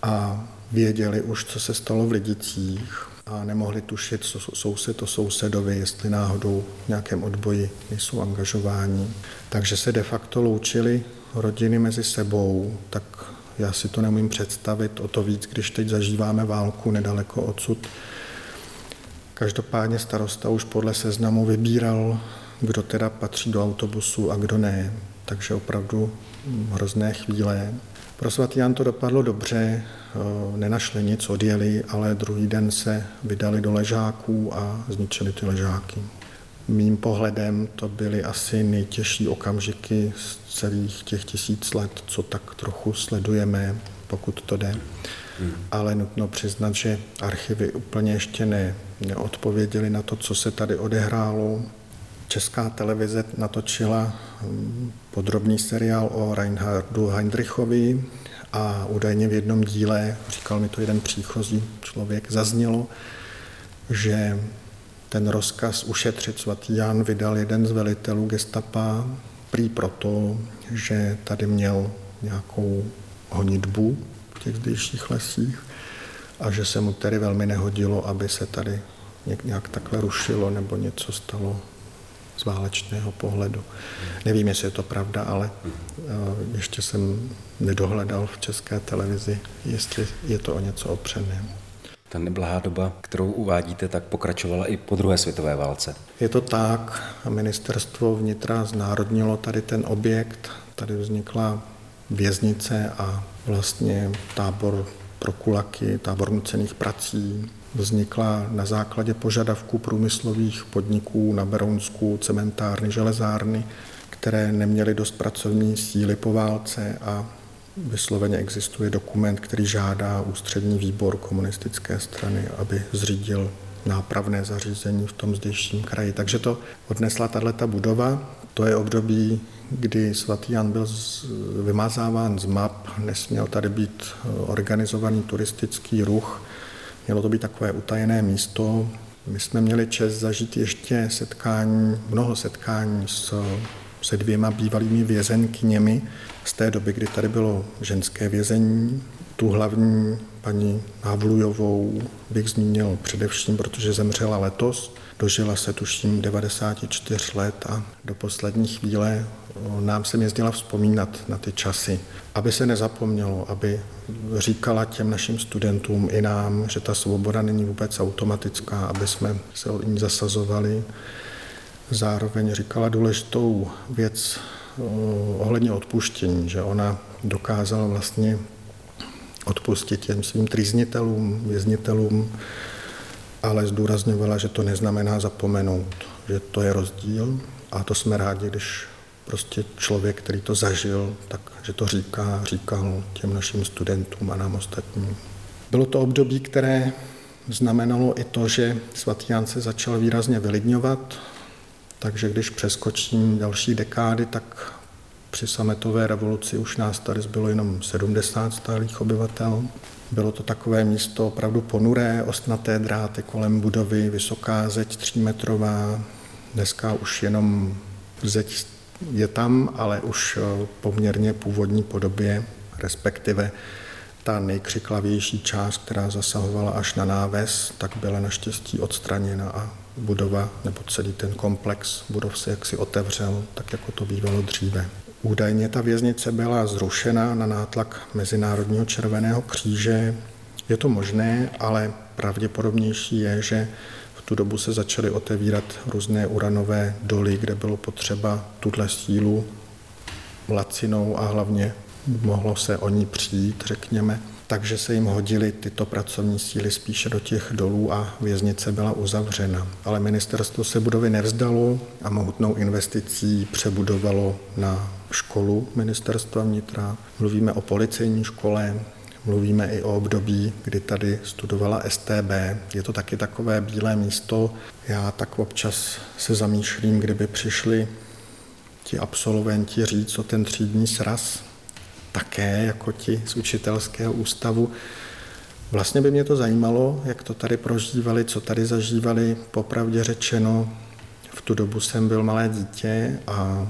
S2: a věděli už, co se stalo v Lidicích a nemohli tušit, co soused o sousedovi, jestli náhodou v nějakém odboji nejsou angažováni. Takže se de facto loučili rodiny mezi sebou, tak já si to nemůžu představit, o to víc, když teď zažíváme válku nedaleko odsud. Každopádně starosta už podle seznamu vybíral, kdo teda patří do autobusu a kdo ne. Takže opravdu hrozné chvíle. Pro svatý Jan to dopadlo dobře, nenašli nic, odjeli, ale druhý den se vydali do ležáků a zničili ty ležáky. Mým pohledem to byly asi nejtěžší okamžiky z celých těch tisíc let, co tak trochu sledujeme, pokud to jde. Ale nutno přiznat, že archivy úplně ještě ne, neodpověděly na to, co se tady odehrálo. Česká televize natočila hm, podrobný seriál o Reinhardu Heinrichovi a údajně v jednom díle, říkal mi to jeden příchozí člověk, zaznělo, že ten rozkaz ušetřit svatý Jan vydal jeden z velitelů gestapa prý proto, že tady měl nějakou honitbu v těch zdejších lesích a že se mu tedy velmi nehodilo, aby se tady nějak takhle rušilo nebo něco stalo z válečného pohledu. Nevím, jestli je to pravda, ale eh, ještě jsem nedohledal v české televizi, jestli je to o něco opřené.
S1: Ta neblahá doba, kterou uvádíte, tak pokračovala i po druhé světové válce.
S2: Je to tak. Ministerstvo vnitra znárodnilo tady ten objekt. Tady vznikla věznice a vlastně tábor pro kulaky, tábor nucených prací. Vznikla na základě požadavků průmyslových podniků na Berounsku, cementárny, železárny, které neměly dost pracovní síly po válce a Vysloveně existuje dokument, který žádá ústřední výbor komunistické strany, aby zřídil nápravné zařízení v tom zdejším kraji. Takže to odnesla tato budova. To je období, kdy svatý Jan byl vymazáván z map, nesměl tady být eh, organizovaný turistický ruch, mělo to být takové utajené místo. My jsme měli čest zažít ještě setkání, mnoho setkání s se dvěma bývalými vězenkyněmi z té doby, kdy tady bylo ženské vězení. Tu hlavní paní Havlujovou bych zmínil především, protože zemřela letos. Dožila se tuším 94 let a do poslední chvíle nám se jezdila vzpomínat na ty časy, aby se nezapomnělo, aby říkala těm našim studentům i nám, že ta svoboda není vůbec automatická, aby jsme se o ní zasazovali zároveň říkala důležitou věc ohledně odpuštění, že ona dokázala vlastně odpustit těm svým trýznitelům, věznitelům, ale zdůrazňovala, že to neznamená zapomenout, že to je rozdíl a to jsme rádi, když prostě člověk, který to zažil, tak že to říká, říkal těm našim studentům a nám ostatním. Bylo to období, které znamenalo i to, že svatý Jan se začal výrazně vylidňovat, takže když přeskočím další dekády, tak při sametové revoluci už nás tady zbylo jenom 70 stálých obyvatel. Bylo to takové místo opravdu ponuré, ostnaté dráty kolem budovy, vysoká zeď třímetrová. Dneska už jenom zeď je tam, ale už eh, poměrně původní podobě, respektive ta nejkřiklavější část, která zasahovala až na náves, tak byla naštěstí odstraněna a budova nebo celý ten komplex budov se jaksi otevřel, tak jako to bývalo dříve. Údajně ta věznice byla zrušena na nátlak Mezinárodního červeného kříže. Je to možné, ale pravděpodobnější je, že v tu dobu se začaly otevírat různé uranové doly, kde bylo potřeba tuhle sílu lacinou a hlavně mohlo se o ní přijít, řekněme, takže se jim hodily tyto pracovní síly spíše do těch dolů a věznice byla uzavřena. Ale ministerstvo se budovy nevzdalo a mohutnou investicí přebudovalo na školu ministerstva vnitra. Mluvíme o policejní škole, mluvíme i o období, kdy tady studovala STB. Je to taky takové bílé místo. Já tak občas se zamýšlím, kdyby přišli ti absolventi říct o ten třídní sraz, také jako ti z učitelského ústavu. Vlastně by mě to zajímalo, jak to tady prožívali, co tady zažívali. Popravdě řečeno, v tu dobu jsem byl malé dítě a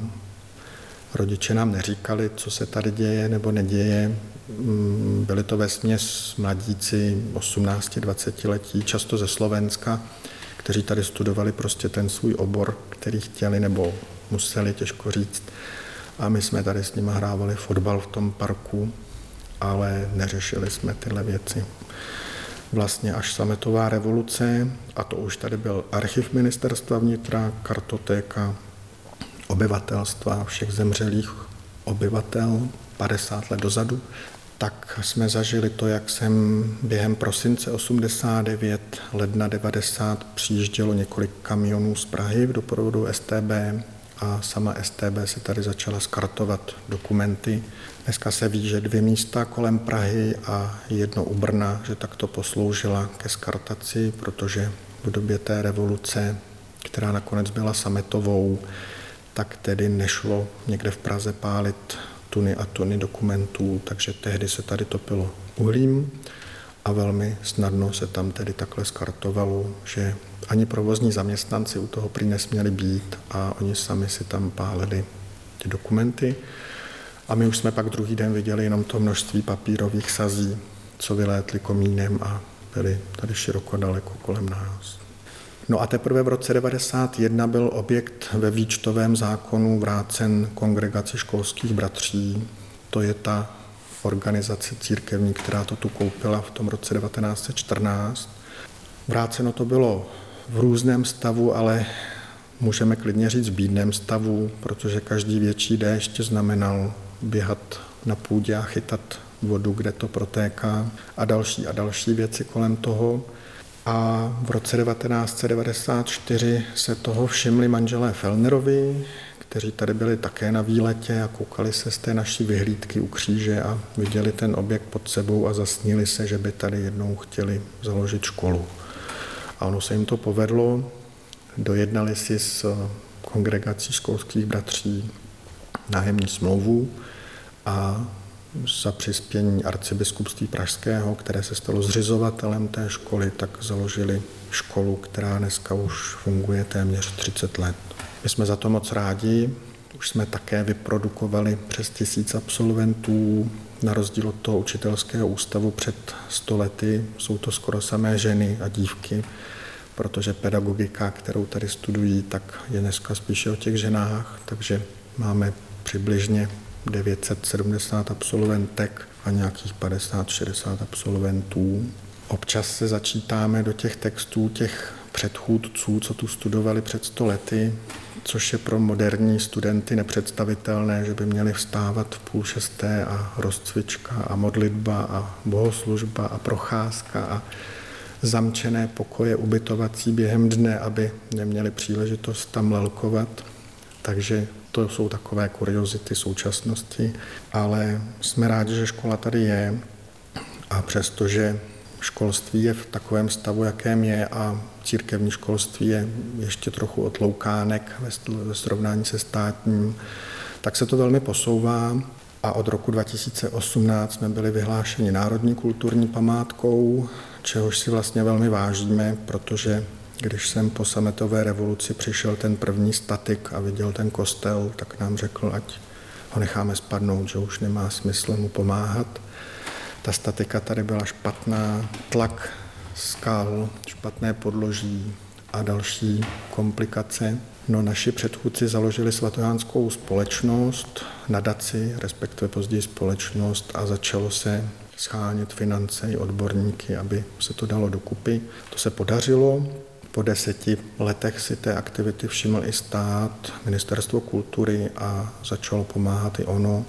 S2: rodiče nám neříkali, co se tady děje nebo neděje. Mm, byli to ve směs mladíci 18-20 letí, často ze Slovenska, kteří tady studovali prostě ten svůj obor, který chtěli nebo museli, těžko říct a my jsme tady s nimi hrávali fotbal v tom parku ale neřešili jsme tyhle věci. Vlastně až sametová revoluce, a to už tady byl archiv ministerstva vnitra, kartotéka obyvatelstva, všech zemřelých obyvatel 50 let dozadu, tak jsme zažili to, jak jsem během prosince 89, ledna 90 přijíždělo několik kamionů z Prahy v doprovodu STB a sama STB se tady začala skartovat dokumenty. Dneska se ví, že dvě místa kolem Prahy a jedno u Brna, že takto posloužila ke skartaci, protože v době té revoluce, která nakonec byla sametovou, tak tedy nešlo někde v Praze pálit tuny a tuny dokumentů, takže tehdy se tady topilo uhlím a velmi snadno se tam tedy takhle skartovalo, že ani provozní zaměstnanci u toho prý nesměli být a oni sami si tam pálili ty dokumenty. A my už jsme pak druhý den viděli jenom to množství papírových sazí, co vylétly komínem a byly tady široko daleko kolem nás. No a teprve v roce 1991 byl objekt ve výčtovém zákonu vrácen kongregaci školských bratří. To je ta organizace církevní, která to tu koupila v tom roce 1914. Vráceno to bylo v různém stavu, ale můžeme klidně říct v bídném stavu, protože každý větší déšť znamenal běhat na půdě a chytat vodu, kde to protéká a další a další věci kolem toho. A v roce 1994 se toho všimli manželé Felnerovi, kteří tady byli také na výletě a koukali se z té naší vyhlídky u kříže a viděli ten objekt pod sebou a zasnili se, že by tady jednou chtěli založit školu. A ono se jim to povedlo, dojednali si s kongregací školských bratří nájemní smlouvu a za přispění arcibiskupství Pražského, které se stalo zřizovatelem té školy, tak založili školu, která dneska už funguje téměř 30 let. My jsme za to moc rádi, už jsme také vyprodukovali přes tisíc absolventů, na rozdíl od toho učitelského ústavu před stolety jsou to skoro samé ženy a dívky, protože pedagogika, kterou tady studují, tak je dneska spíše o těch ženách, takže máme přibližně 970 absolventek a nějakých 50-60 absolventů. Občas se začítáme do těch textů těch předchůdců, co tu studovali před 100 lety, což je pro moderní studenty nepředstavitelné, že by měli vstávat v půl šesté a rozcvička a modlitba a bohoslužba a procházka a zamčené pokoje ubytovací během dne, aby neměli příležitost tam lelkovat. Takže to jsou takové kuriozity současnosti, ale jsme rádi, že škola tady je. A přestože školství je v takovém stavu, jakém je a církevní školství je ještě trochu otloukánek ve srovnání se státním, tak se to velmi posouvá. A od roku 2018 jsme byli vyhlášeni národní kulturní památkou, čehož si vlastně velmi vážíme, protože když jsem po sametové revoluci přišel ten první statik a viděl ten kostel, tak nám řekl, ať ho necháme spadnout, že už nemá smysl mu pomáhat. Ta statika tady byla špatná, tlak skal, špatné podloží a další komplikace. No, naši předchůdci založili svatojánskou společnost, nadaci, respektive později společnost a začalo se schánět finance i odborníky, aby se to dalo dokupy. To se podařilo, po deseti letech si té aktivity všiml i stát, ministerstvo kultury a začalo pomáhat i ono.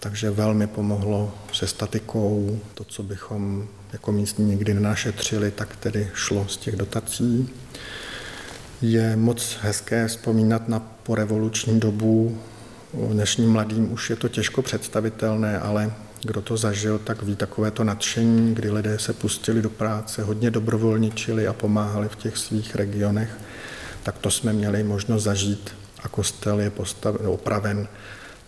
S2: Takže velmi pomohlo se statikou, to, co bychom jako místní nikdy nenašetřili, tak tedy šlo z těch dotací. Je moc hezké vzpomínat na porevoluční dobu. Dnešním mladým už je to těžko představitelné, ale kdo to zažil, tak ví takové to nadšení, kdy lidé se pustili do práce, hodně dobrovolničili a pomáhali v těch svých regionech. Tak to jsme měli možnost zažít a kostel je postaven, opraven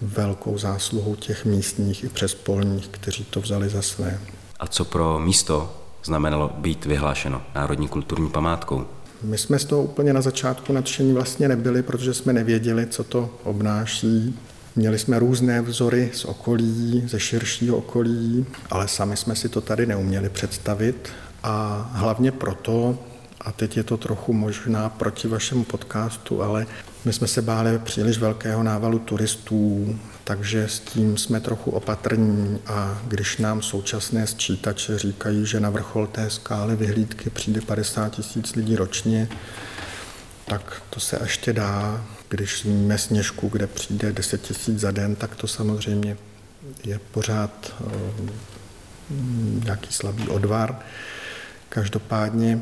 S2: velkou zásluhou těch místních i přespolních, kteří to vzali za své.
S1: A co pro místo znamenalo být vyhlášeno národní kulturní památkou?
S2: My jsme z toho úplně na začátku nadšení vlastně nebyli, protože jsme nevěděli, co to obnáší. Měli jsme různé vzory z okolí, ze širšího okolí, ale sami jsme si to tady neuměli představit a hlavně proto, a teď je to trochu možná proti vašemu podcastu, ale my jsme se báli příliš velkého návalu turistů, takže s tím jsme trochu opatrní a když nám současné sčítače říkají, že na vrchol té skály vyhlídky přijde 50 tisíc lidí ročně, tak to se ještě dá. Když víme sněžku, kde přijde 10 tisíc za den, tak to samozřejmě je pořád eh, nějaký slabý odvar. Každopádně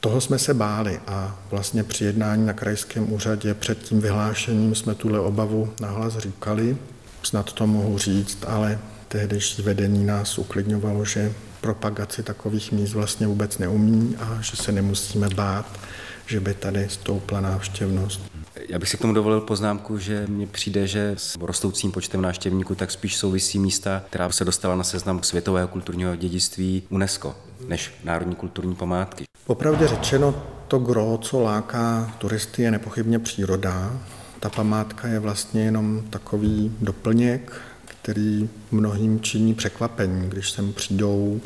S2: toho jsme se báli a vlastně při jednání na krajském úřadě před tím vyhlášením jsme tuhle obavu nahlas říkali. Snad to mohu říct, ale tehdejší vedení nás uklidňovalo, že propagaci takových míst vlastně vůbec neumí a že se nemusíme bát, že by tady stoupla návštěvnost.
S1: Já bych si k tomu dovolil poznámku, že mně přijde, že s rostoucím počtem návštěvníků tak spíš souvisí místa, která se dostala na seznam světového kulturního dědictví UNESCO, než národní kulturní památky.
S2: Popravdě řečeno, to gro, co láká turisty, je nepochybně příroda. Ta památka je vlastně jenom takový doplněk, který mnohým činí překvapení, když sem přijdou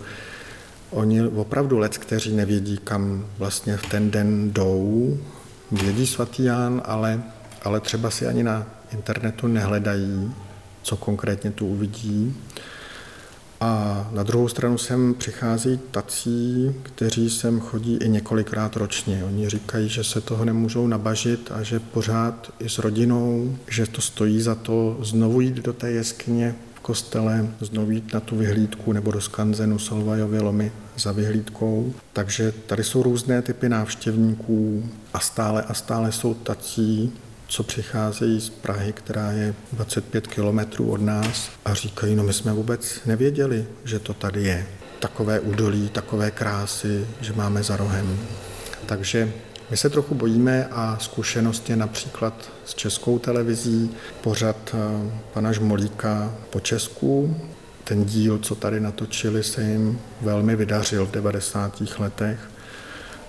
S2: Oni opravdu lec, kteří nevědí, kam vlastně v ten den jdou, vědí svatý Jan, ale, ale třeba si ani na internetu nehledají, co konkrétně tu uvidí. A na druhou stranu sem přichází tací, kteří sem chodí i několikrát ročně. Oni říkají, že se toho nemůžou nabažit a že pořád i s rodinou, že to stojí za to znovu jít do té jeskyně kostele, znovu jít na tu vyhlídku nebo do skanzenu Solvajovy lomy za vyhlídkou. Takže tady jsou různé typy návštěvníků a stále a stále jsou tací, co přicházejí z Prahy, která je 25 kilometrů od nás a říkají, no my jsme vůbec nevěděli, že to tady je. Takové údolí, takové krásy, že máme za rohem. Takže my se trochu bojíme a zkušenost je například s českou televizí, pořad eh, pana Žmolíka po Česku. Ten díl, co tady natočili, se jim velmi vydařil v 90. letech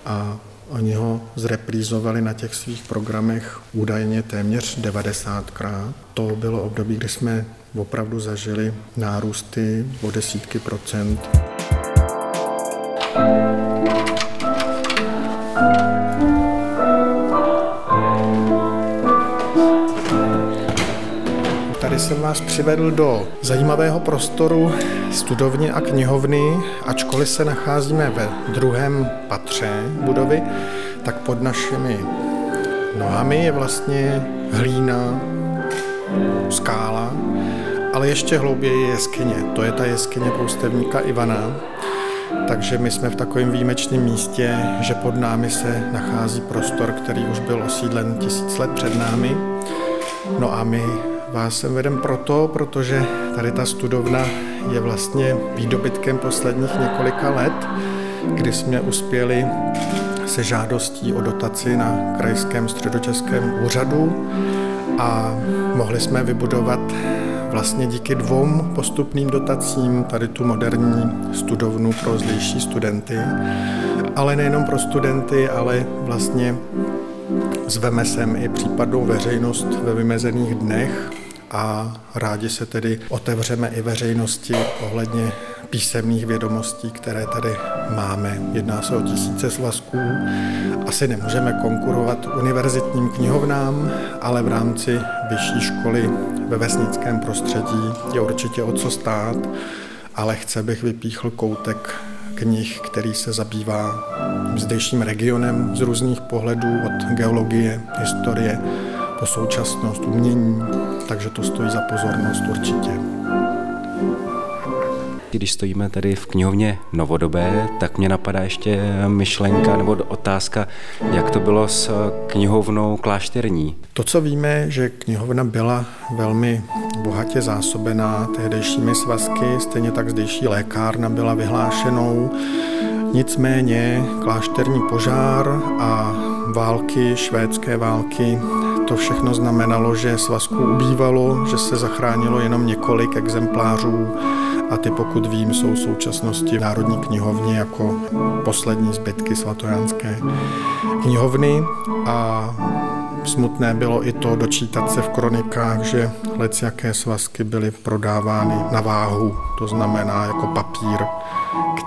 S2: a Oni ho zreprízovali na těch svých programech údajně téměř 90krát. To bylo období, kdy jsme opravdu zažili nárůsty o desítky procent. Tady jsem vás přivedl do zajímavého prostoru studovny a knihovny, ačkoliv se nacházíme ve druhém patře budovy, tak pod našimi nohami je vlastně hlína, skála, ale ještě hlouběji je jeskyně. To je ta jeskyně poustevníka Ivana. Takže my jsme v takovém výjimečném místě, že pod námi se nachází prostor, který už byl osídlen tisíc let před námi. No a my Vás sem vedem proto, protože tady ta studovna je vlastně výdobytkem posledních několika let, kdy jsme uspěli se žádostí o dotaci na Krajském středočeském úřadu a mohli jsme vybudovat vlastně díky dvou postupným dotacím tady tu moderní studovnu pro zdejší studenty, ale nejenom pro studenty, ale vlastně zveme sem i případnou veřejnost ve vymezených dnech a rádi se tedy otevřeme i veřejnosti ohledně písemných vědomostí, které tady máme. Jedná se o tisíce svazků. Asi nemůžeme konkurovat univerzitním knihovnám, ale v rámci vyšší školy ve vesnickém prostředí je určitě o co stát, ale chce bych vypíchl koutek knih, který se zabývá zdejším regionem z různých pohledů, od geologie, historie, po současnost, umění, takže to stojí za pozornost určitě.
S1: Když stojíme tady v knihovně novodobé, tak mě napadá ještě myšlenka nebo otázka, jak to bylo s knihovnou klášterní.
S2: To, co víme, že knihovna byla velmi bohatě zásobená tehdejšími svazky, stejně tak zdejší lékárna byla vyhlášenou. Nicméně klášterní požár a války, švédské války to všechno znamenalo, že svazků ubývalo, že se zachránilo jenom několik exemplářů a ty, pokud vím, jsou v současnosti v Národní knihovně jako poslední zbytky svatojánské knihovny a smutné bylo i to dočítat se v kronikách, že lec jaké svazky byly prodávány na váhu, to znamená jako papír,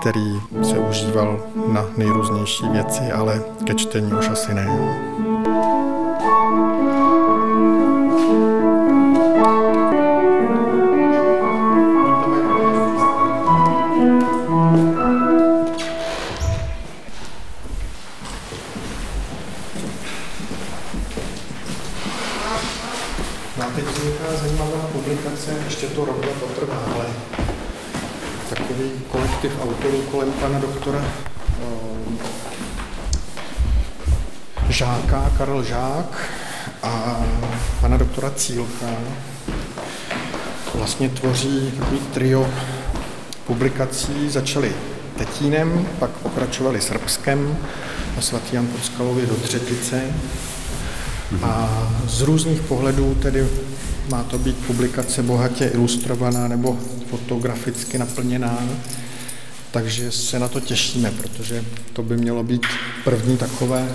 S2: který se užíval na nejrůznější věci, ale ke čtení už asi ne. No a kolektiv autorů kolem pana doktora eh, Žáka, Karel Žák a pana doktora Cílka vlastně tvoří takový trio publikací. Začali Tetínem, pak pokračovali Srbskem a svatý Jan Podskalově do Třetice. A z různých pohledů tedy má to být publikace bohatě ilustrovaná nebo fotograficky naplněná, takže se na to těšíme, protože to by mělo být první takové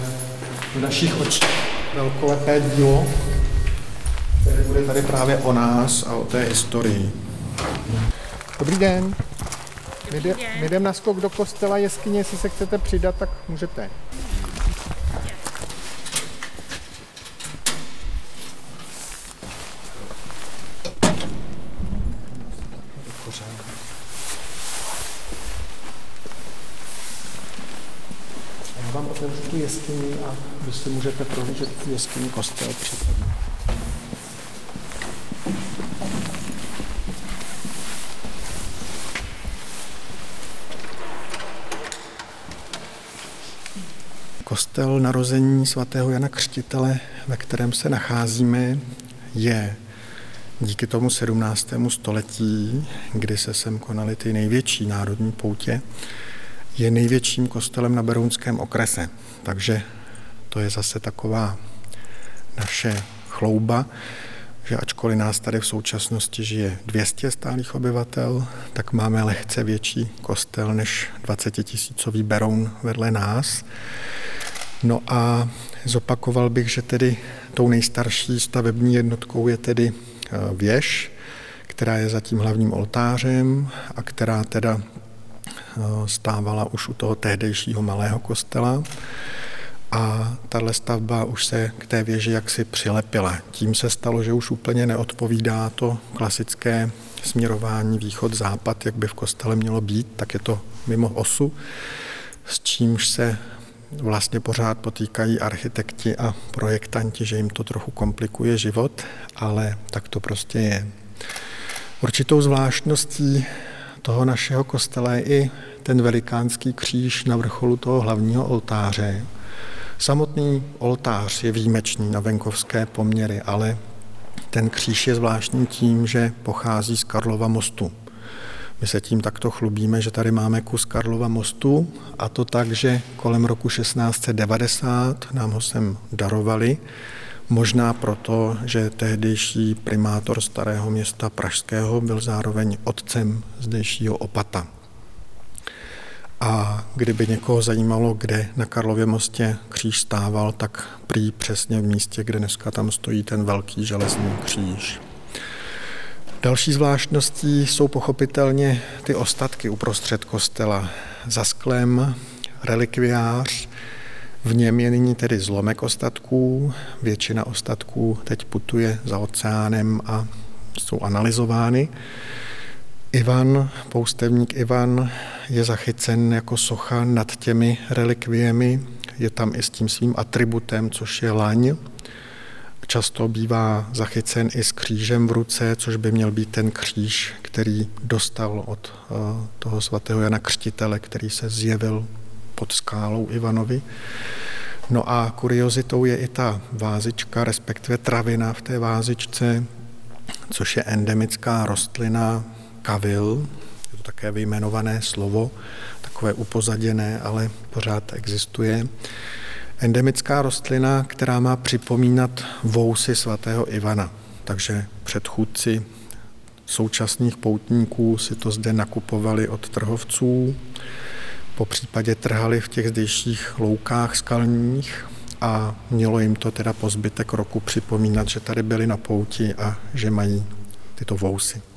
S2: v našich očích velkolepé dílo, které bude tady právě o nás a o té historii. Dobrý den. My, jde, my jdeme na skok do kostela jeskyně, jestli se chcete přidat, tak můžete. Já vám otevřu tu jeskyni a vy si můžete prohlížet jeskyni kostel případně. Kostel narození svatého Jana Křtitele, ve kterém se nacházíme, je díky tomu 17. století, kdy se sem konaly ty největší národní poutě, je největším kostelem na Berounském okrese. Takže to je zase taková naše chlouba, že ačkoliv nás tady v současnosti žije 200 stálých obyvatel, tak máme lehce větší kostel než 20 tisícový Beroun vedle nás. No a zopakoval bych, že tedy tou nejstarší stavební jednotkou je tedy eh, věž, která je zatím hlavním oltářem a která teda eh, stávala už u toho tehdejšího malého kostela. A tahle stavba už se k té věži jaksi přilepila. Tím se stalo, že už úplně neodpovídá to klasické směrování východ-západ, jak by v kostele mělo být, tak je to mimo osu, s čímž se vlastně pořád potýkají architekti a projektanti, že jim to trochu komplikuje život, ale tak to prostě je. Určitou zvláštností toho našeho kostela je i ten velikánský kříž na vrcholu toho hlavního oltáře. Samotný oltář je výjimečný na venkovské poměry, ale ten kříž je zvláštní tím, že pochází z Karlova mostu. My se tím takto chlubíme, že tady máme kus Karlova mostu a to tak, že kolem roku 1690 nám ho sem darovali, možná proto, že tehdejší primátor starého města Pražského byl zároveň otcem zdejšího opata. A kdyby někoho zajímalo, kde na Karlově mostě kříž stával, tak prý přesně v místě, kde dneska tam stojí ten velký železný kříž. Další zvláštností jsou pochopitelně ty ostatky uprostřed kostela. Za sklem relikviář, v něm je nyní tedy zlomek ostatků, většina ostatků teď putuje za oceánem a jsou analyzovány. Ivan, poustevník Ivan, je zachycen jako socha nad těmi relikviemi, je tam i s tím svým atributem, což je laň, Často bývá zachycen i s křížem v ruce, což by měl být ten kříž, který dostal od eh, toho svatého Jana Křtitele, který se zjevil pod skálou Ivanovi. No a kuriozitou je i ta vázička, respektive travina v té vázičce, což je endemická rostlina kavil, je to také vyjmenované slovo, takové upozaděné, ale pořád existuje endemická rostlina, která má připomínat vousy svatého Ivana. Takže předchůdci současných poutníků si to zde nakupovali od trhovců, po případě trhali v těch zdejších loukách skalních a mělo jim to teda po zbytek roku připomínat, že tady byli na pouti a že mají tyto vousy.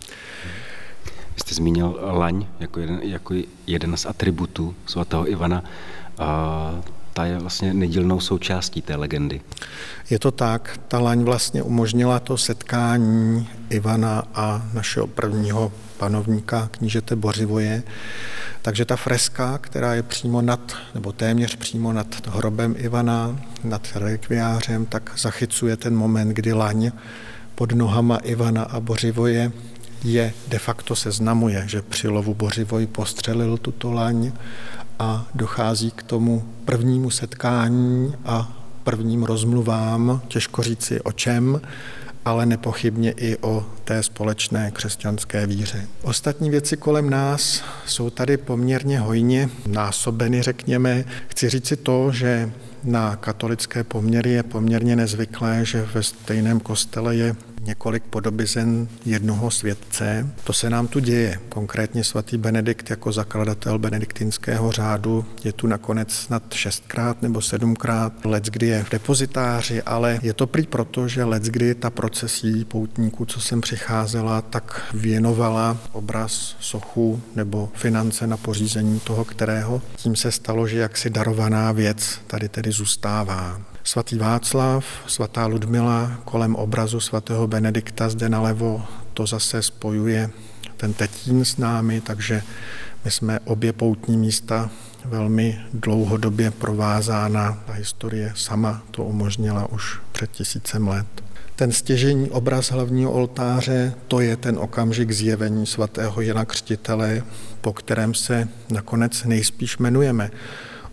S1: Vy jste zmínil laň jako jeden, jako jeden z atributů svatého Ivana. A ta je vlastně nedílnou součástí té legendy.
S2: Je to tak, ta laň vlastně umožnila to setkání Ivana a našeho prvního panovníka knížete Bořivoje. Takže ta freska, která je přímo nad, nebo téměř přímo nad hrobem Ivana, nad rekviářem, tak zachycuje ten moment, kdy laň pod nohama Ivana a Bořivoje je de facto seznamuje, že při lovu Bořivoj postřelil tuto laň a dochází k tomu prvnímu setkání a prvním rozmluvám, těžko říci o čem, ale nepochybně i o té společné křesťanské víře. Ostatní věci kolem nás jsou tady poměrně hojně násobeny, řekněme. Chci říci to, že na katolické poměry je poměrně nezvyklé, že ve stejném kostele je několik podobizen jednoho světce. To se nám tu děje. Konkrétně svatý Benedikt jako zakladatel benediktinského řádu je tu nakonec snad šestkrát nebo sedmkrát. Let, kdy je v depozitáři, ale je to prý proto, že let, kdy ta procesí poutníků, co sem přicházela, tak věnovala obraz, sochu nebo finance na pořízení toho, kterého. Tím se stalo, že jaksi darovaná věc tady tedy zůstává. Svatý Václav, svatá Ludmila kolem obrazu svatého Benedikta zde nalevo, to zase spojuje ten Tetín s námi, takže my jsme obě poutní místa velmi dlouhodobě provázána. Ta historie sama to umožnila už před tisícem let. Ten stěžení obraz hlavního oltáře, to je ten okamžik zjevení svatého Jana Křtitele, po kterém se nakonec nejspíš jmenujeme.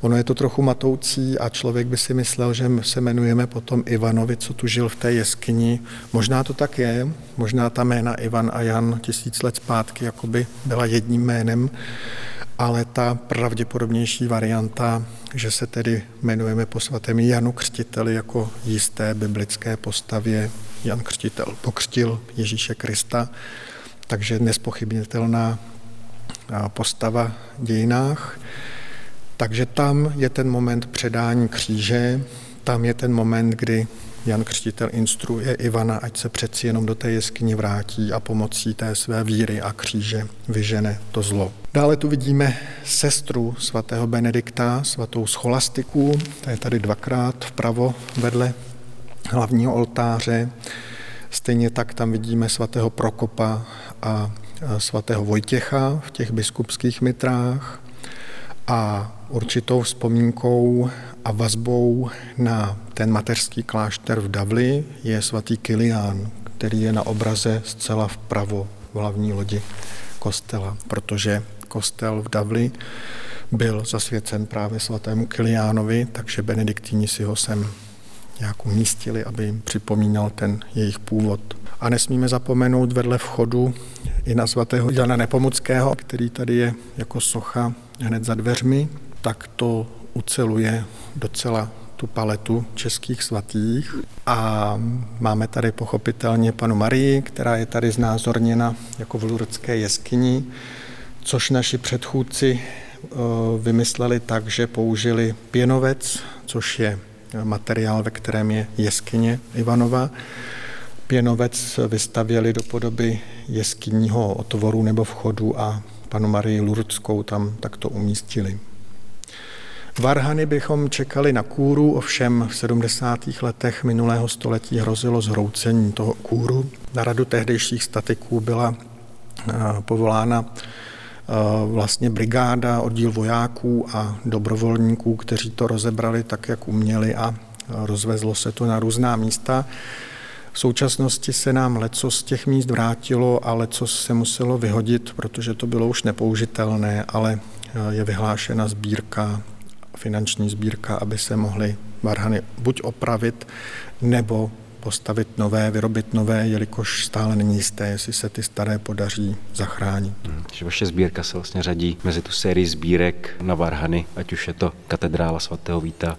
S2: Ono je to trochu matoucí a člověk by si myslel, že se jmenujeme potom Ivanovi, co tu žil v té jeskyni. Možná to tak je, možná ta jména Ivan a Jan tisíc let zpátky jakoby byla jedním jménem, ale ta pravděpodobnější varianta, že se tedy jmenujeme po svatém Janu Křtiteli jako jisté biblické postavě. Jan Křtitel pokřtil Ježíše Krista, takže nespochybnitelná postava v dějinách. Takže tam je ten moment předání kříže, tam je ten moment, kdy Jan Křtitel instruuje Ivana, ať se přeci jenom do té jeskyně vrátí a pomocí té své víry a kříže vyžene to zlo. Dále tu vidíme sestru svatého Benedikta, svatou scholastiku, ta je tady dvakrát vpravo vedle hlavního oltáře. Stejně tak tam vidíme svatého Prokopa a svatého Vojtěcha v těch biskupských mitrách. A určitou vzpomínkou a vazbou na ten mateřský klášter v Davli je svatý Kilián, který je na obraze zcela vpravo v hlavní lodi kostela, protože kostel v Davli byl zasvěcen právě svatému Kiliánovi, takže benediktíni si ho sem nějak umístili, aby jim připomínal ten jejich původ. A nesmíme zapomenout vedle vchodu i na svatého Jana Nepomuckého, který tady je jako socha hned za dveřmi, tak to uceluje docela tu paletu českých svatých. A máme tady pochopitelně panu Marii, která je tady znázorněna jako v Lurdské jeskyni, což naši předchůdci eh, vymysleli tak, že použili pěnovec, což je materiál, ve kterém je jeskyně Ivanova. Pěnovec vystavěli do podoby jeskyního otvoru nebo vchodu a panu Marii Lurdskou tam takto umístili. Varhany bychom čekali na kůru, ovšem v 70. letech minulého století hrozilo zhroucení toho kůru. Na radu tehdejších statiků byla eh, povolána eh, vlastně brigáda, oddíl vojáků a dobrovolníků, kteří to rozebrali tak, jak uměli a rozvezlo se to na různá místa. V současnosti se nám leco z těch míst vrátilo a leco se muselo vyhodit, protože to bylo už nepoužitelné, ale eh, je vyhlášena sbírka finanční sbírka, aby se mohly varhany buď opravit, nebo postavit nové, vyrobit nové, jelikož stále není jisté, jestli se ty staré podaří zachránit.
S1: Hmm, že vaše sbírka se vlastně řadí mezi tu sérii sbírek na Varhany, ať už je to katedrála svatého Víta,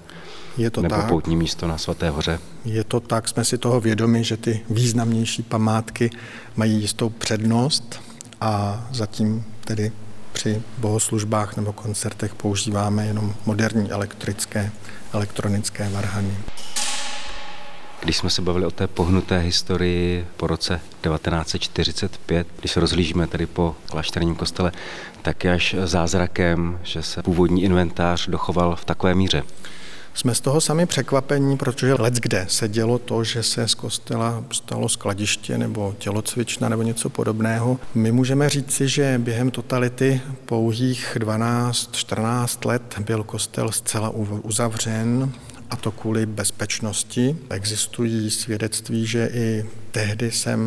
S1: je to nebo tak. poutní místo na Svaté hoře.
S2: Je to tak, jsme si toho vědomi, že ty významnější památky mají jistou přednost a zatím tedy při bohoslužbách nebo koncertech používáme jenom moderní elektrické, elektronické varhany.
S1: Když jsme se bavili o té pohnuté historii po roce 1945, když se rozhlížíme tedy po klášterním kostele, tak je až zázrakem, že se původní inventář dochoval v takové míře.
S2: Jsme z toho sami překvapení, protože let kde se dělo to, že se z kostela stalo skladiště nebo tělocvična nebo něco podobného. My můžeme říci, že během totality pouhých 12-14 let byl kostel zcela uzavřen, a to kvůli bezpečnosti. Existují svědectví, že i tehdy sem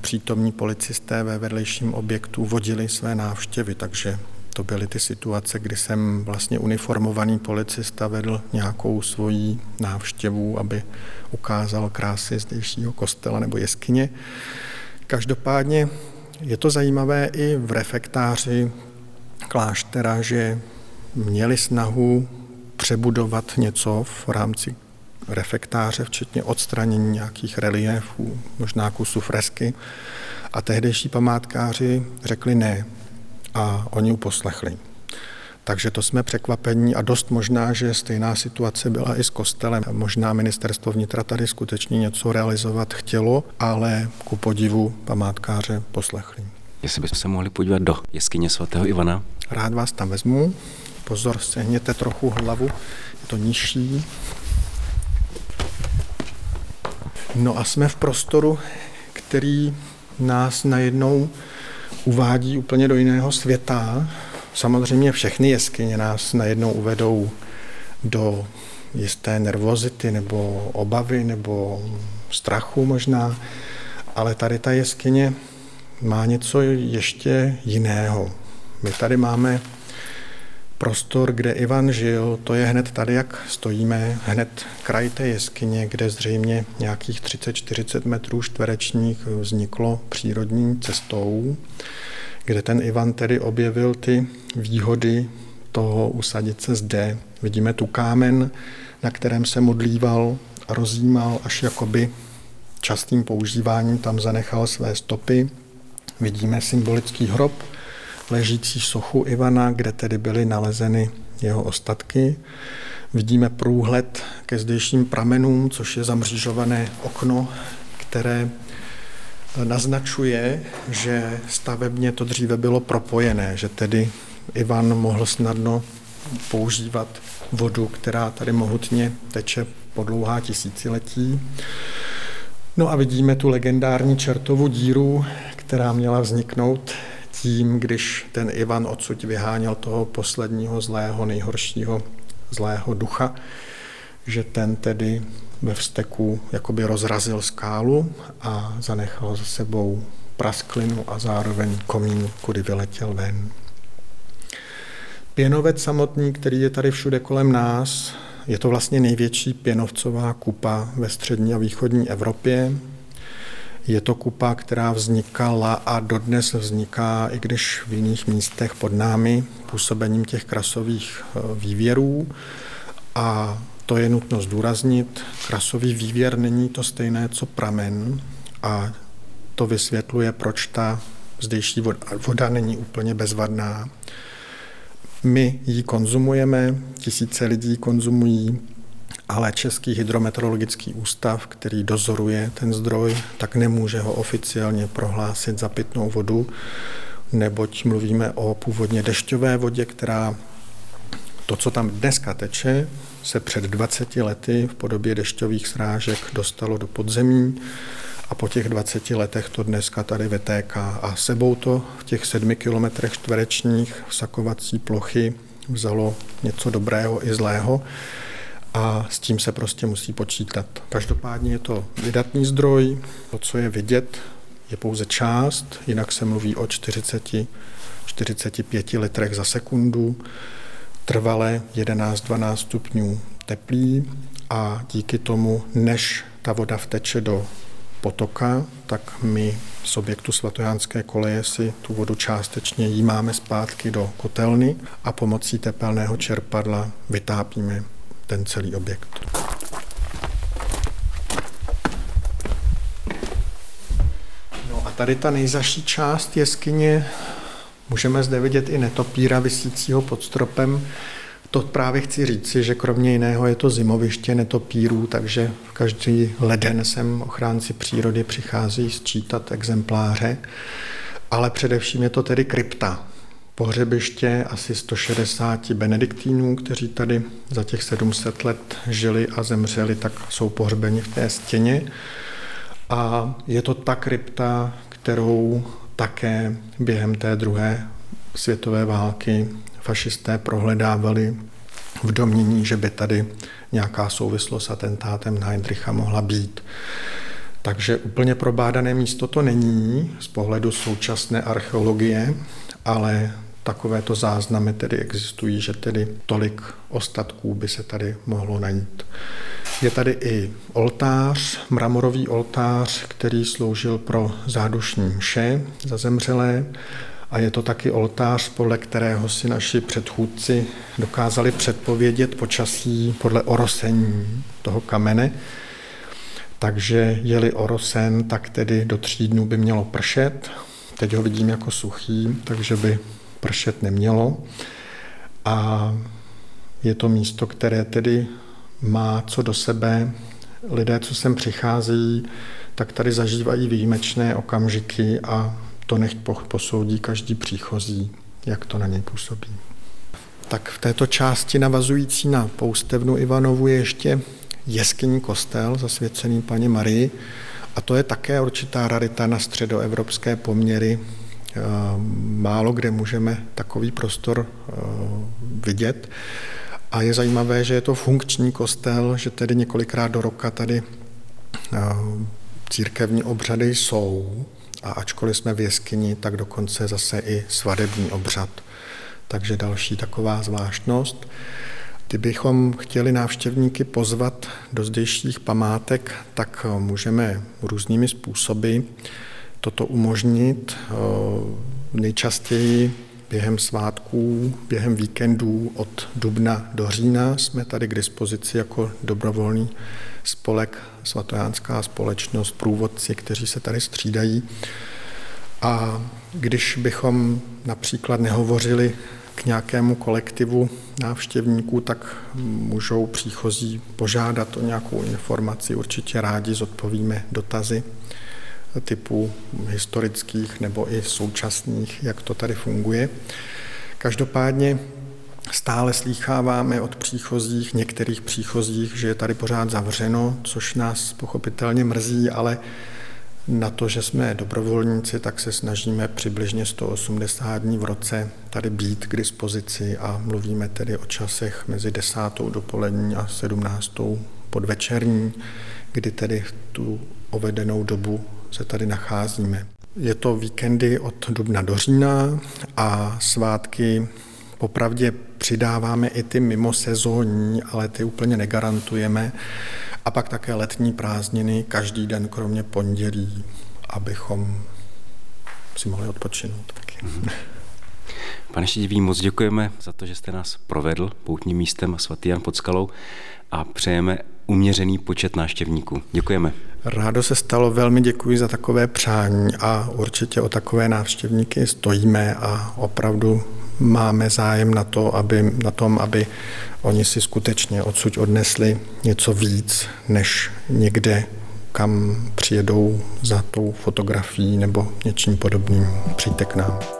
S2: přítomní policisté ve vedlejším objektu vodili své návštěvy, takže to byly ty situace, kdy jsem vlastně uniformovaný policista vedl nějakou svoji návštěvu, aby ukázal krásy zdejšího kostela nebo jeskyně. Každopádně je to zajímavé i v refektáři kláštera, že měli snahu přebudovat něco v rámci refektáře, včetně odstranění nějakých reliefů, možná kusů fresky. A tehdejší památkáři řekli ne a oni uposlechli. Takže to jsme překvapení a dost možná, že stejná situace byla i s kostelem. Možná ministerstvo vnitra tady skutečně něco realizovat chtělo, ale ku podivu památkáře poslechli.
S1: Jestli bychom se mohli podívat do jeskyně svatého Ivana?
S2: Rád vás tam vezmu. Pozor, sehněte trochu hlavu, je to nižší. No a jsme v prostoru, který nás najednou uvádí úplně do jiného světa. Samozřejmě všechny jeskyně nás najednou uvedou do jisté nervozity nebo obavy nebo strachu možná, ale tady ta jeskyně má něco ještě jiného. My tady máme prostor, kde Ivan žil, to je hned tady, jak stojíme, hned kraj té jeskyně, kde zřejmě nějakých 30-40 metrů čtverečních vzniklo přírodní cestou, kde ten Ivan tedy objevil ty výhody toho usadit se zde. Vidíme tu kámen, na kterém se modlíval a rozjímal, až jakoby častým používáním tam zanechal své stopy. Vidíme symbolický hrob, ležící sochu Ivana, kde tedy byly nalezeny jeho ostatky. Vidíme průhled ke zdejším pramenům, což je zamřížované okno, které naznačuje, že stavebně to dříve bylo propojené, že tedy Ivan mohl snadno používat vodu, která tady mohutně teče po dlouhá tisíciletí. No a vidíme tu legendární čertovu díru, která měla vzniknout tím, když ten Ivan odsud vyháněl toho posledního zlého, nejhoršího zlého ducha, že ten tedy ve vzteku jakoby rozrazil skálu a zanechal za sebou prasklinu a zároveň komín, kudy vyletěl ven. Pěnovec samotný, který je tady všude kolem nás, je to vlastně největší pěnovcová kupa ve střední a východní Evropě. Je to kupa, která vznikala a dodnes vzniká, i když v jiných místech pod námi, působením těch krasových eh, vývěrů. A to je nutno zdůraznit. Krasový vývěr není to stejné, co pramen a to vysvětluje, proč ta zdejší voda, voda není úplně bezvadná. My ji konzumujeme, tisíce lidí konzumují, ale Český hydrometeorologický ústav, který dozoruje ten zdroj, tak nemůže ho oficiálně prohlásit za pitnou vodu, neboť mluvíme o původně dešťové vodě, která to, co tam dneska teče, se před 20 lety v podobě dešťových srážek dostalo do podzemí a po těch 20 letech to dneska tady vytéká. A sebou to v těch sedmi kilometrech čtverečních sakovací plochy vzalo něco dobrého i zlého a s tím se prostě musí počítat. Každopádně je to vydatný zdroj, to, co je vidět, je pouze část, jinak se mluví o 40, 45 litrech za sekundu, trvale 11-12 stupňů teplý. A díky tomu, než ta voda vteče do potoka, tak my z objektu svatojánské koleje si tu vodu částečně jímáme zpátky do kotelny a pomocí tepelného čerpadla vytápíme ten celý objekt. No a tady ta nejzaší část jeskyně Můžeme zde vidět i netopíra vysícího pod stropem. To právě chci říci, že kromě jiného je to zimoviště netopírů, takže každý leden sem ochránci přírody přichází sčítat exempláře, ale především je to tedy krypta, pohřebiště asi 160 benediktínů, kteří tady za těch 700 let žili a zemřeli, tak jsou pohřbeni v té stěně. A je to ta krypta, kterou také během té druhé světové války fašisté prohledávali v domění, že by tady nějaká souvislost s atentátem na Heindricha mohla být. Takže úplně probádané místo to není z pohledu současné archeologie, ale takovéto záznamy tedy existují, že tedy tolik ostatků by se tady mohlo najít. Je tady i oltář, mramorový oltář, který sloužil pro zádušní mše za zemřelé a je to taky oltář, podle kterého si naši předchůdci dokázali předpovědět počasí podle orosení toho kamene. Takže je-li orosen, tak tedy do tří dnů by mělo pršet. Teď ho vidím jako suchý, takže by pršet nemělo. A je to místo, které tedy má co do sebe. Lidé, co sem přicházejí, tak tady zažívají výjimečné okamžiky a to nechť posoudí každý příchozí, jak to na něj působí. Tak v této části navazující na poustevnu Ivanovu je ještě jeskyní kostel zasvěcený paní Marii a to je také určitá rarita na středoevropské poměry málo kde můžeme takový prostor eh, vidět. A je zajímavé, že je to funkční kostel, že tedy několikrát do roka tady eh, církevní obřady jsou a ačkoliv jsme v jeskyni, tak dokonce zase i svadební obřad. Takže další taková zvláštnost. Kdybychom chtěli návštěvníky pozvat do zdejších památek, tak můžeme různými způsoby toto umožnit. Eh, nejčastěji během svátků, během víkendů od dubna do října jsme tady k dispozici jako dobrovolný spolek, svatojánská společnost, průvodci, kteří se tady střídají. A když bychom například nehovořili k nějakému kolektivu návštěvníků, tak můžou příchozí požádat o nějakou informaci. Určitě rádi zodpovíme dotazy typu historických nebo i současných, jak to tady funguje. Každopádně stále slýcháváme od příchozích, některých příchozích, že je tady pořád zavřeno, což nás pochopitelně mrzí, ale na to, že jsme dobrovolníci, tak se snažíme přibližně 180 dní v roce tady být k dispozici a mluvíme tedy o časech mezi 10. dopolední a 17. podvečerní, kdy tedy tu ovedenou dobu se tady nacházíme. Je to víkendy od dubna do října a svátky popravdě přidáváme i ty mimo sezónní, ale ty úplně negarantujeme. A pak také letní prázdniny každý den, kromě pondělí, abychom si mohli odpočinout taky. Mm-hmm.
S1: Pane Šedivý, moc děkujeme za to, že jste nás provedl poutním místem svatý Jan pod skalou a přejeme uměřený počet návštěvníků. Děkujeme.
S2: Rádo se stalo, velmi děkuji za takové přání a určitě o takové návštěvníky stojíme a opravdu máme zájem na, to, aby, na tom, aby oni si skutečně odsud odnesli něco víc, než někde, kam přijedou za tou fotografií nebo něčím podobným. Přijďte k nám.